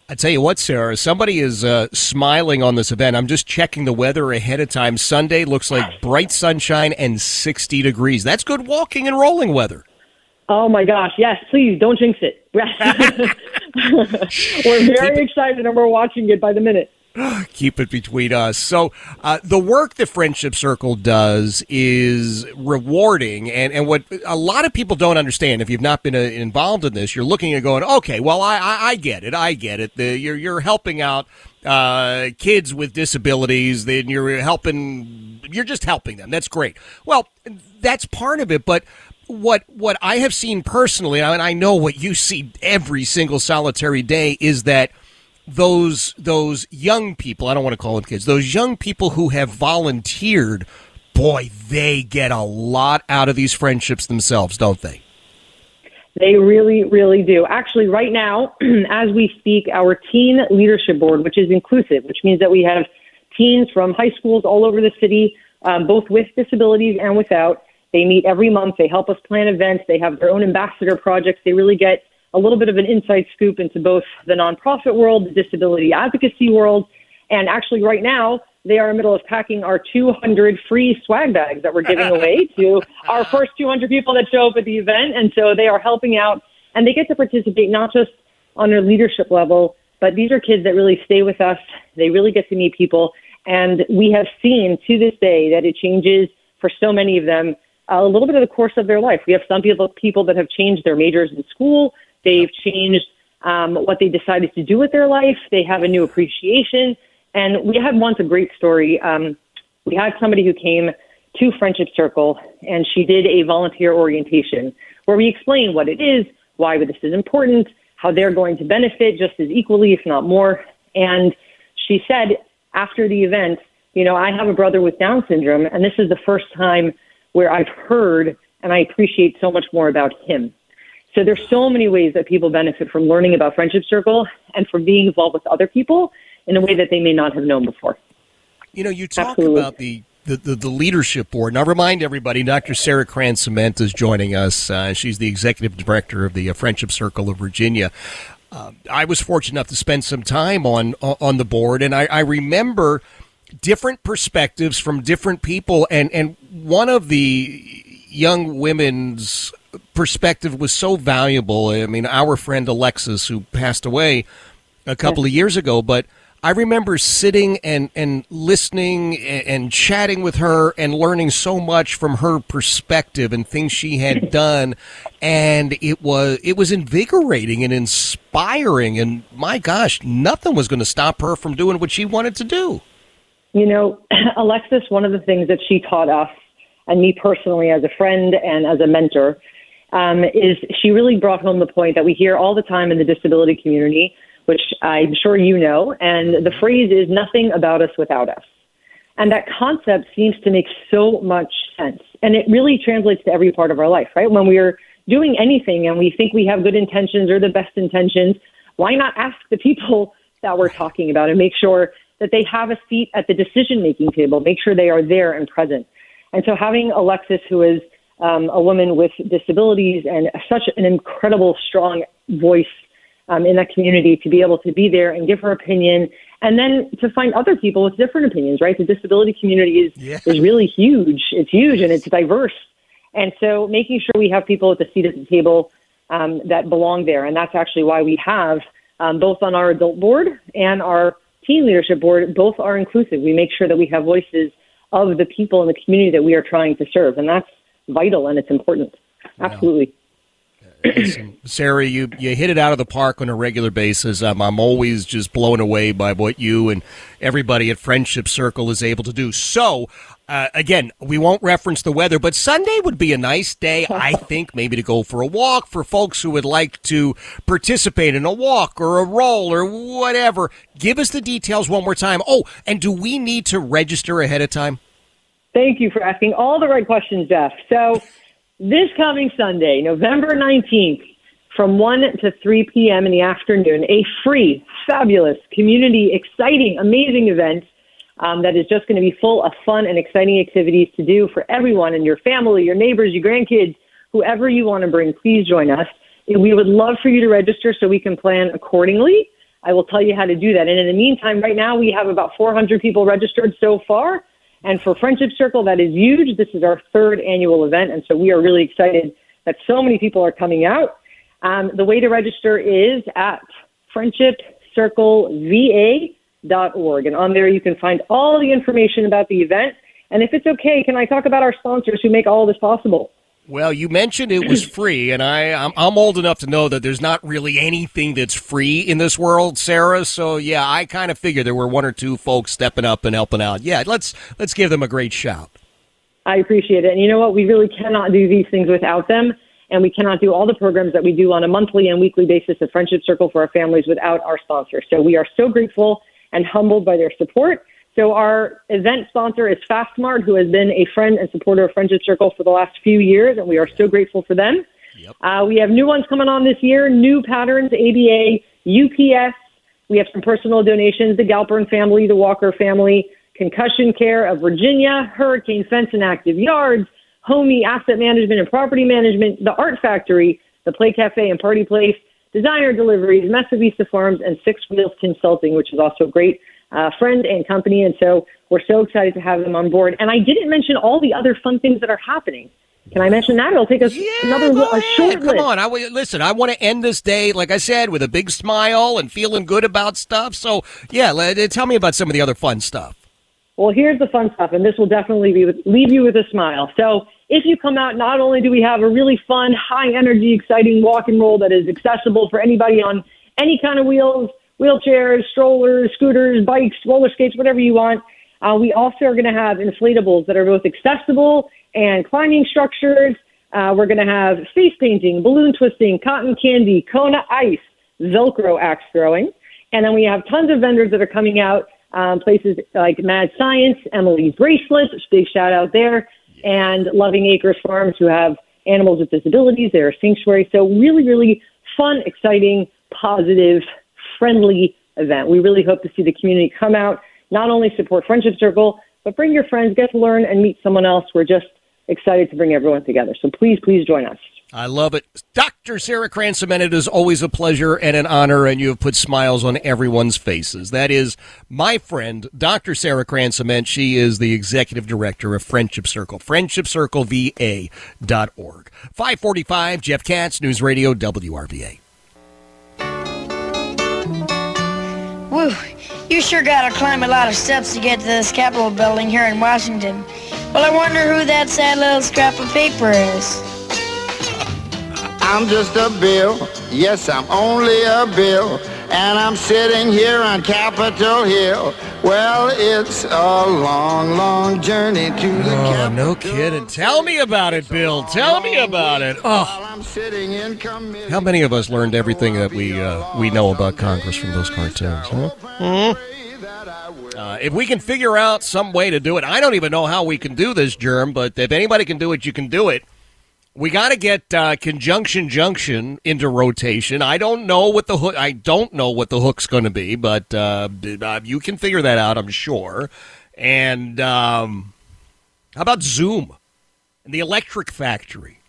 I tell you what, Sarah, somebody is uh, smiling on this event. I'm just checking the weather ahead of time. Sunday looks like bright sunshine and 60 degrees. That's good walking and rolling weather. Oh my gosh, yes, please don't jinx it. we're very excited and we're watching it by the minute. keep it between us. So, uh, the work that Friendship Circle does is rewarding, and, and what a lot of people don't understand, if you've not been uh, involved in this, you're looking and going, okay, well, I, I, I get it, I get it. The, you're, you're helping out uh, kids with disabilities, then you're helping, you're just helping them. That's great. Well, that's part of it, but what what I have seen personally, and I know what you see every single solitary day, is that – those those young people, I don't want to call them kids, those young people who have volunteered, boy, they get a lot out of these friendships themselves, don't they? They really, really do. Actually, right now, as we speak, our teen leadership board, which is inclusive, which means that we have teens from high schools all over the city, um, both with disabilities and without. They meet every month. They help us plan events. They have their own ambassador projects. They really get a little bit of an inside scoop into both the nonprofit world, the disability advocacy world, and actually right now they are in the middle of packing our 200 free swag bags that we're giving away to our first 200 people that show up at the event. And so they are helping out and they get to participate not just on a leadership level, but these are kids that really stay with us. They really get to meet people. And we have seen to this day that it changes for so many of them a little bit of the course of their life. We have some people, people that have changed their majors in school. They've changed um, what they decided to do with their life. They have a new appreciation. And we had once a great story. Um, we had somebody who came to Friendship Circle and she did a volunteer orientation where we explained what it is, why this is important, how they're going to benefit just as equally, if not more. And she said after the event, you know, I have a brother with Down syndrome, and this is the first time where I've heard and I appreciate so much more about him. So there's so many ways that people benefit from learning about Friendship Circle and from being involved with other people in a way that they may not have known before. You know, you talk Absolutely. about the, the, the, the leadership board. Now, remind everybody, Dr. Sarah Kranz Cimet is joining us. Uh, she's the executive director of the uh, Friendship Circle of Virginia. Uh, I was fortunate enough to spend some time on on the board, and I, I remember different perspectives from different people. And, and one of the young women's perspective was so valuable. I mean, our friend Alexis, who passed away a couple of years ago, but I remember sitting and, and listening and, and chatting with her and learning so much from her perspective and things she had done. And it was, it was invigorating and inspiring. And my gosh, nothing was going to stop her from doing what she wanted to do. You know, Alexis, one of the things that she taught us, and me personally as a friend and as a mentor, um, is she really brought home the point that we hear all the time in the disability community, which I'm sure you know, and the phrase is nothing about us without us. And that concept seems to make so much sense. And it really translates to every part of our life, right? When we're doing anything and we think we have good intentions or the best intentions, why not ask the people that we're talking about and make sure that they have a seat at the decision making table, make sure they are there and present. And so having Alexis, who is um, a woman with disabilities and such an incredible, strong voice um, in that community, to be able to be there and give her opinion, and then to find other people with different opinions. Right, the disability community is Yeah. is really huge. It's huge and it's diverse. And so making sure we have people at the seat at the table um, that belong there, and that's actually why we have um, both on our adult board and our teen leadership board, both are inclusive. We make sure that we have voices of the people in the community that we are trying to serve, and that's vital and it's important. Absolutely. Listen, Sarah, you, you hit it out of the park on a regular basis. Um, I'm always just blown away by what you and everybody at Friendship Circle is able to do. So, uh, again, we won't reference the weather, but Sunday would be a nice day, I think, maybe to go for a walk for folks who would like to participate in a walk or a roll or whatever. Give us the details one more time. Oh, and do we need to register ahead of time? Thank you for asking all the right questions, Jeff. So, this coming Sunday, November 19th, from 1 to 3 p.m. in the afternoon, a free, fabulous, community, exciting, amazing event um, that is just going to be full of fun and exciting activities to do for everyone and your family, your neighbors, your grandkids, whoever you want to bring. Please join us. We would love for you to register so we can plan accordingly. I will tell you how to do that. And in the meantime, right now we have about 400 people registered so far. And for Friendship Circle, that is huge. This is our third annual event. And so we are really excited that so many people are coming out. Um, the way to register is at friendshipcircleva.org. And on there, you can find all the information about the event. And if it's okay, can I talk about our sponsors who make all this possible? Well, you mentioned it was free, and I, I'm, I'm old enough to know that there's not really anything that's free in this world, Sarah. So yeah, I kind of figured there were one or two folks stepping up and helping out. Yeah, let's let's give them a great shout. I appreciate it. And you know what? We really cannot do these things without them. And we cannot do all the programs that we do on a monthly and weekly basis at Friendship Circle for our families without our sponsors. So we are so grateful and humbled by their support. So our event sponsor is FastMart, who has been a friend and supporter of Friendship Circle for the last few years, and we are so grateful for them. Uh, we have new ones coming on this year, new patterns, ABA, UPS. We have some personal donations, the Galpern family, the Walker family, Concussion Care of Virginia, Hurricane Fence and Active Yards, Homey Asset Management and Property Management, the Art Factory, the Play Cafe and Party Place, Designer Deliveries, Mesa Vista Farms, and Six Wheels Consulting, which is also great uh, friend and company. And so we're so excited to have them on board. And I didn't mention all the other fun things that are happening. Can I mention that? It'll take us yeah, another a short Come list. on, I w- listen. I want to end this day, like I said, with a big smile and feeling good about stuff. So, yeah, let, tell me about some of the other fun stuff. Well, here's the fun stuff, and this will definitely be with, leave you with a smile. So, if you come out, not only do we have a really fun, high energy, exciting walk and roll that is accessible for anybody on any kind of wheels, wheelchairs, strollers, scooters, bikes, roller skates, whatever you want. Uh, we also are going to have inflatables that are both accessible and climbing structures. Uh, we're going to have face painting, balloon twisting, cotton candy, Kona ice, Velcro axe throwing. And then we have tons of vendors that are coming out, um, places like Mad Science, Emily's Bracelets, big shout out there, and Loving Acres Farms, who have animals with disabilities. They're a sanctuary. So, really, really fun, exciting, positive, friendly event. We really hope to see the community come out, not only support Friendship Circle, but bring your friends, get to learn and meet someone else. We're just excited to bring everyone together. So please, please join us. I love it. Dr. Sarah Kranz Cimet, it is always a pleasure and an honor, and you have put smiles on everyone's faces. That is my friend, Dr. Sarah Kranz Cimet. She is the executive director of Friendship Circle, friendshipcircleva.org. 545, Jeff Katz, News Radio, WRVA. Woo, you sure gotta climb a lot of steps to get to this Capitol building here in Washington. Well, I wonder who that sad little scrap of paper is. I'm just a bill. Yes, I'm only a bill. And I'm sitting here on Capitol Hill. Well, it's a long, long journey to the Oh, no kidding. Tell me about it, Bill. Tell me about it. Oh. I'm sitting in committee. How many of us learned everything that we uh, we know about Congress from those cartoons? Huh? Hmm? Uh, if we can figure out some way to do it, I don't even know how we can do this, Germ. But if anybody can do it, you can do it. We got to get uh, conjunction junction into rotation. I don't know what the hook. I don't know what the hook's going to be, but uh, uh, you can figure that out, I'm sure. And um, how about Zoom and the Electric Factory?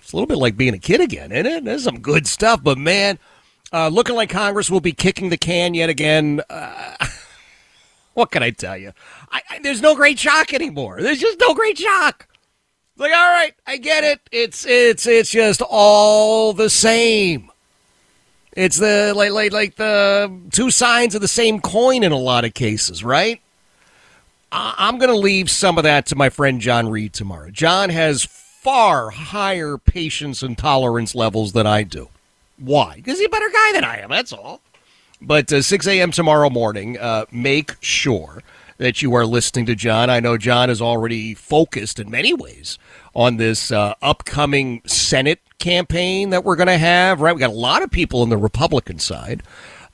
It's a little bit like being a kid again, isn't it? There's some good stuff, but man, uh, looking like Congress will be kicking the can yet again. Uh, what can I tell you? I, I, there's no great shock anymore. There's just no great shock. Like, all right, I get it. It's it's it's just all the same. It's the like like like the two sides of the same coin in a lot of cases, right? I, I'm going to leave some of that to my friend John Reed tomorrow. John has far higher patience and tolerance levels than I do. Why? Because he's a better guy than I am. That's all. But uh, 6 a.m. tomorrow morning, uh, make sure that you are listening to John. I know John is already focused in many ways on this uh, upcoming Senate campaign that we're going to have, right? We got a lot of people on the Republican side.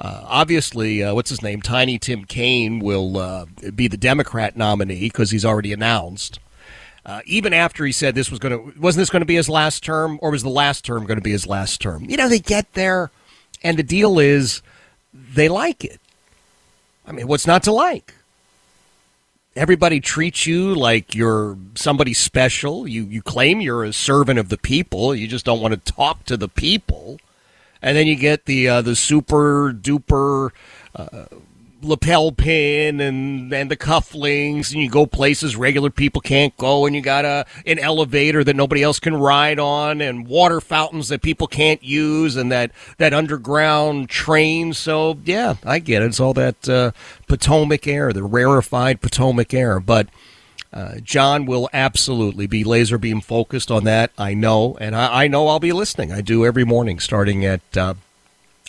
Uh, obviously, uh, what's his name? Tiny Tim Kaine will uh, be the Democrat nominee because he's already announced. Uh, even after he said this was going to, wasn't this going to be his last term, or was the last term going to be his last term? You know, they get there, and the deal is they like it. I mean, what's not to like? Everybody treats you like you're somebody special. You you claim you're a servant of the people. You just don't want to talk to the people. And then you get the uh, the super duper uh, lapel pin and and the cufflinks, and you go places regular people can't go, and you got a an elevator that nobody else can ride on, and water fountains that people can't use, and that that underground train. So yeah, I get it. It's all that uh, Potomac air, the rarefied Potomac air, but. Uh, John will absolutely be laser beam focused on that. I know, and I, I know I'll be listening. I do every morning starting at uh,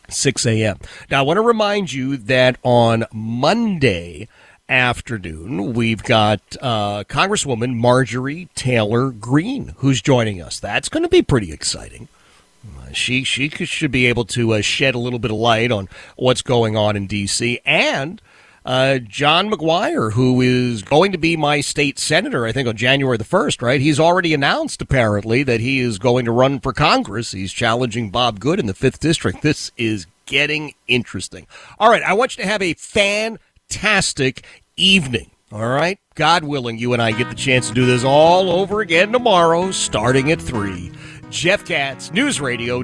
6 a.m. Now, I want to remind you that on Monday afternoon, we've got uh, Congresswoman Marjorie Taylor Greene who's joining us. That's going to be pretty exciting. Uh, she she should be able to uh, shed a little bit of light on what's going on in D.C. and uh, John McGuire, who is going to be my state senator, I think on January the 1st, right? He's already announced, apparently, that he is going to run for Congress. He's challenging Bob Good in the 5th District. This is getting interesting. All right, I want you to have a fantastic evening. All right, God willing, you and I get the chance to do this all over again tomorrow, starting at 3. Jeff Katz, News Radio,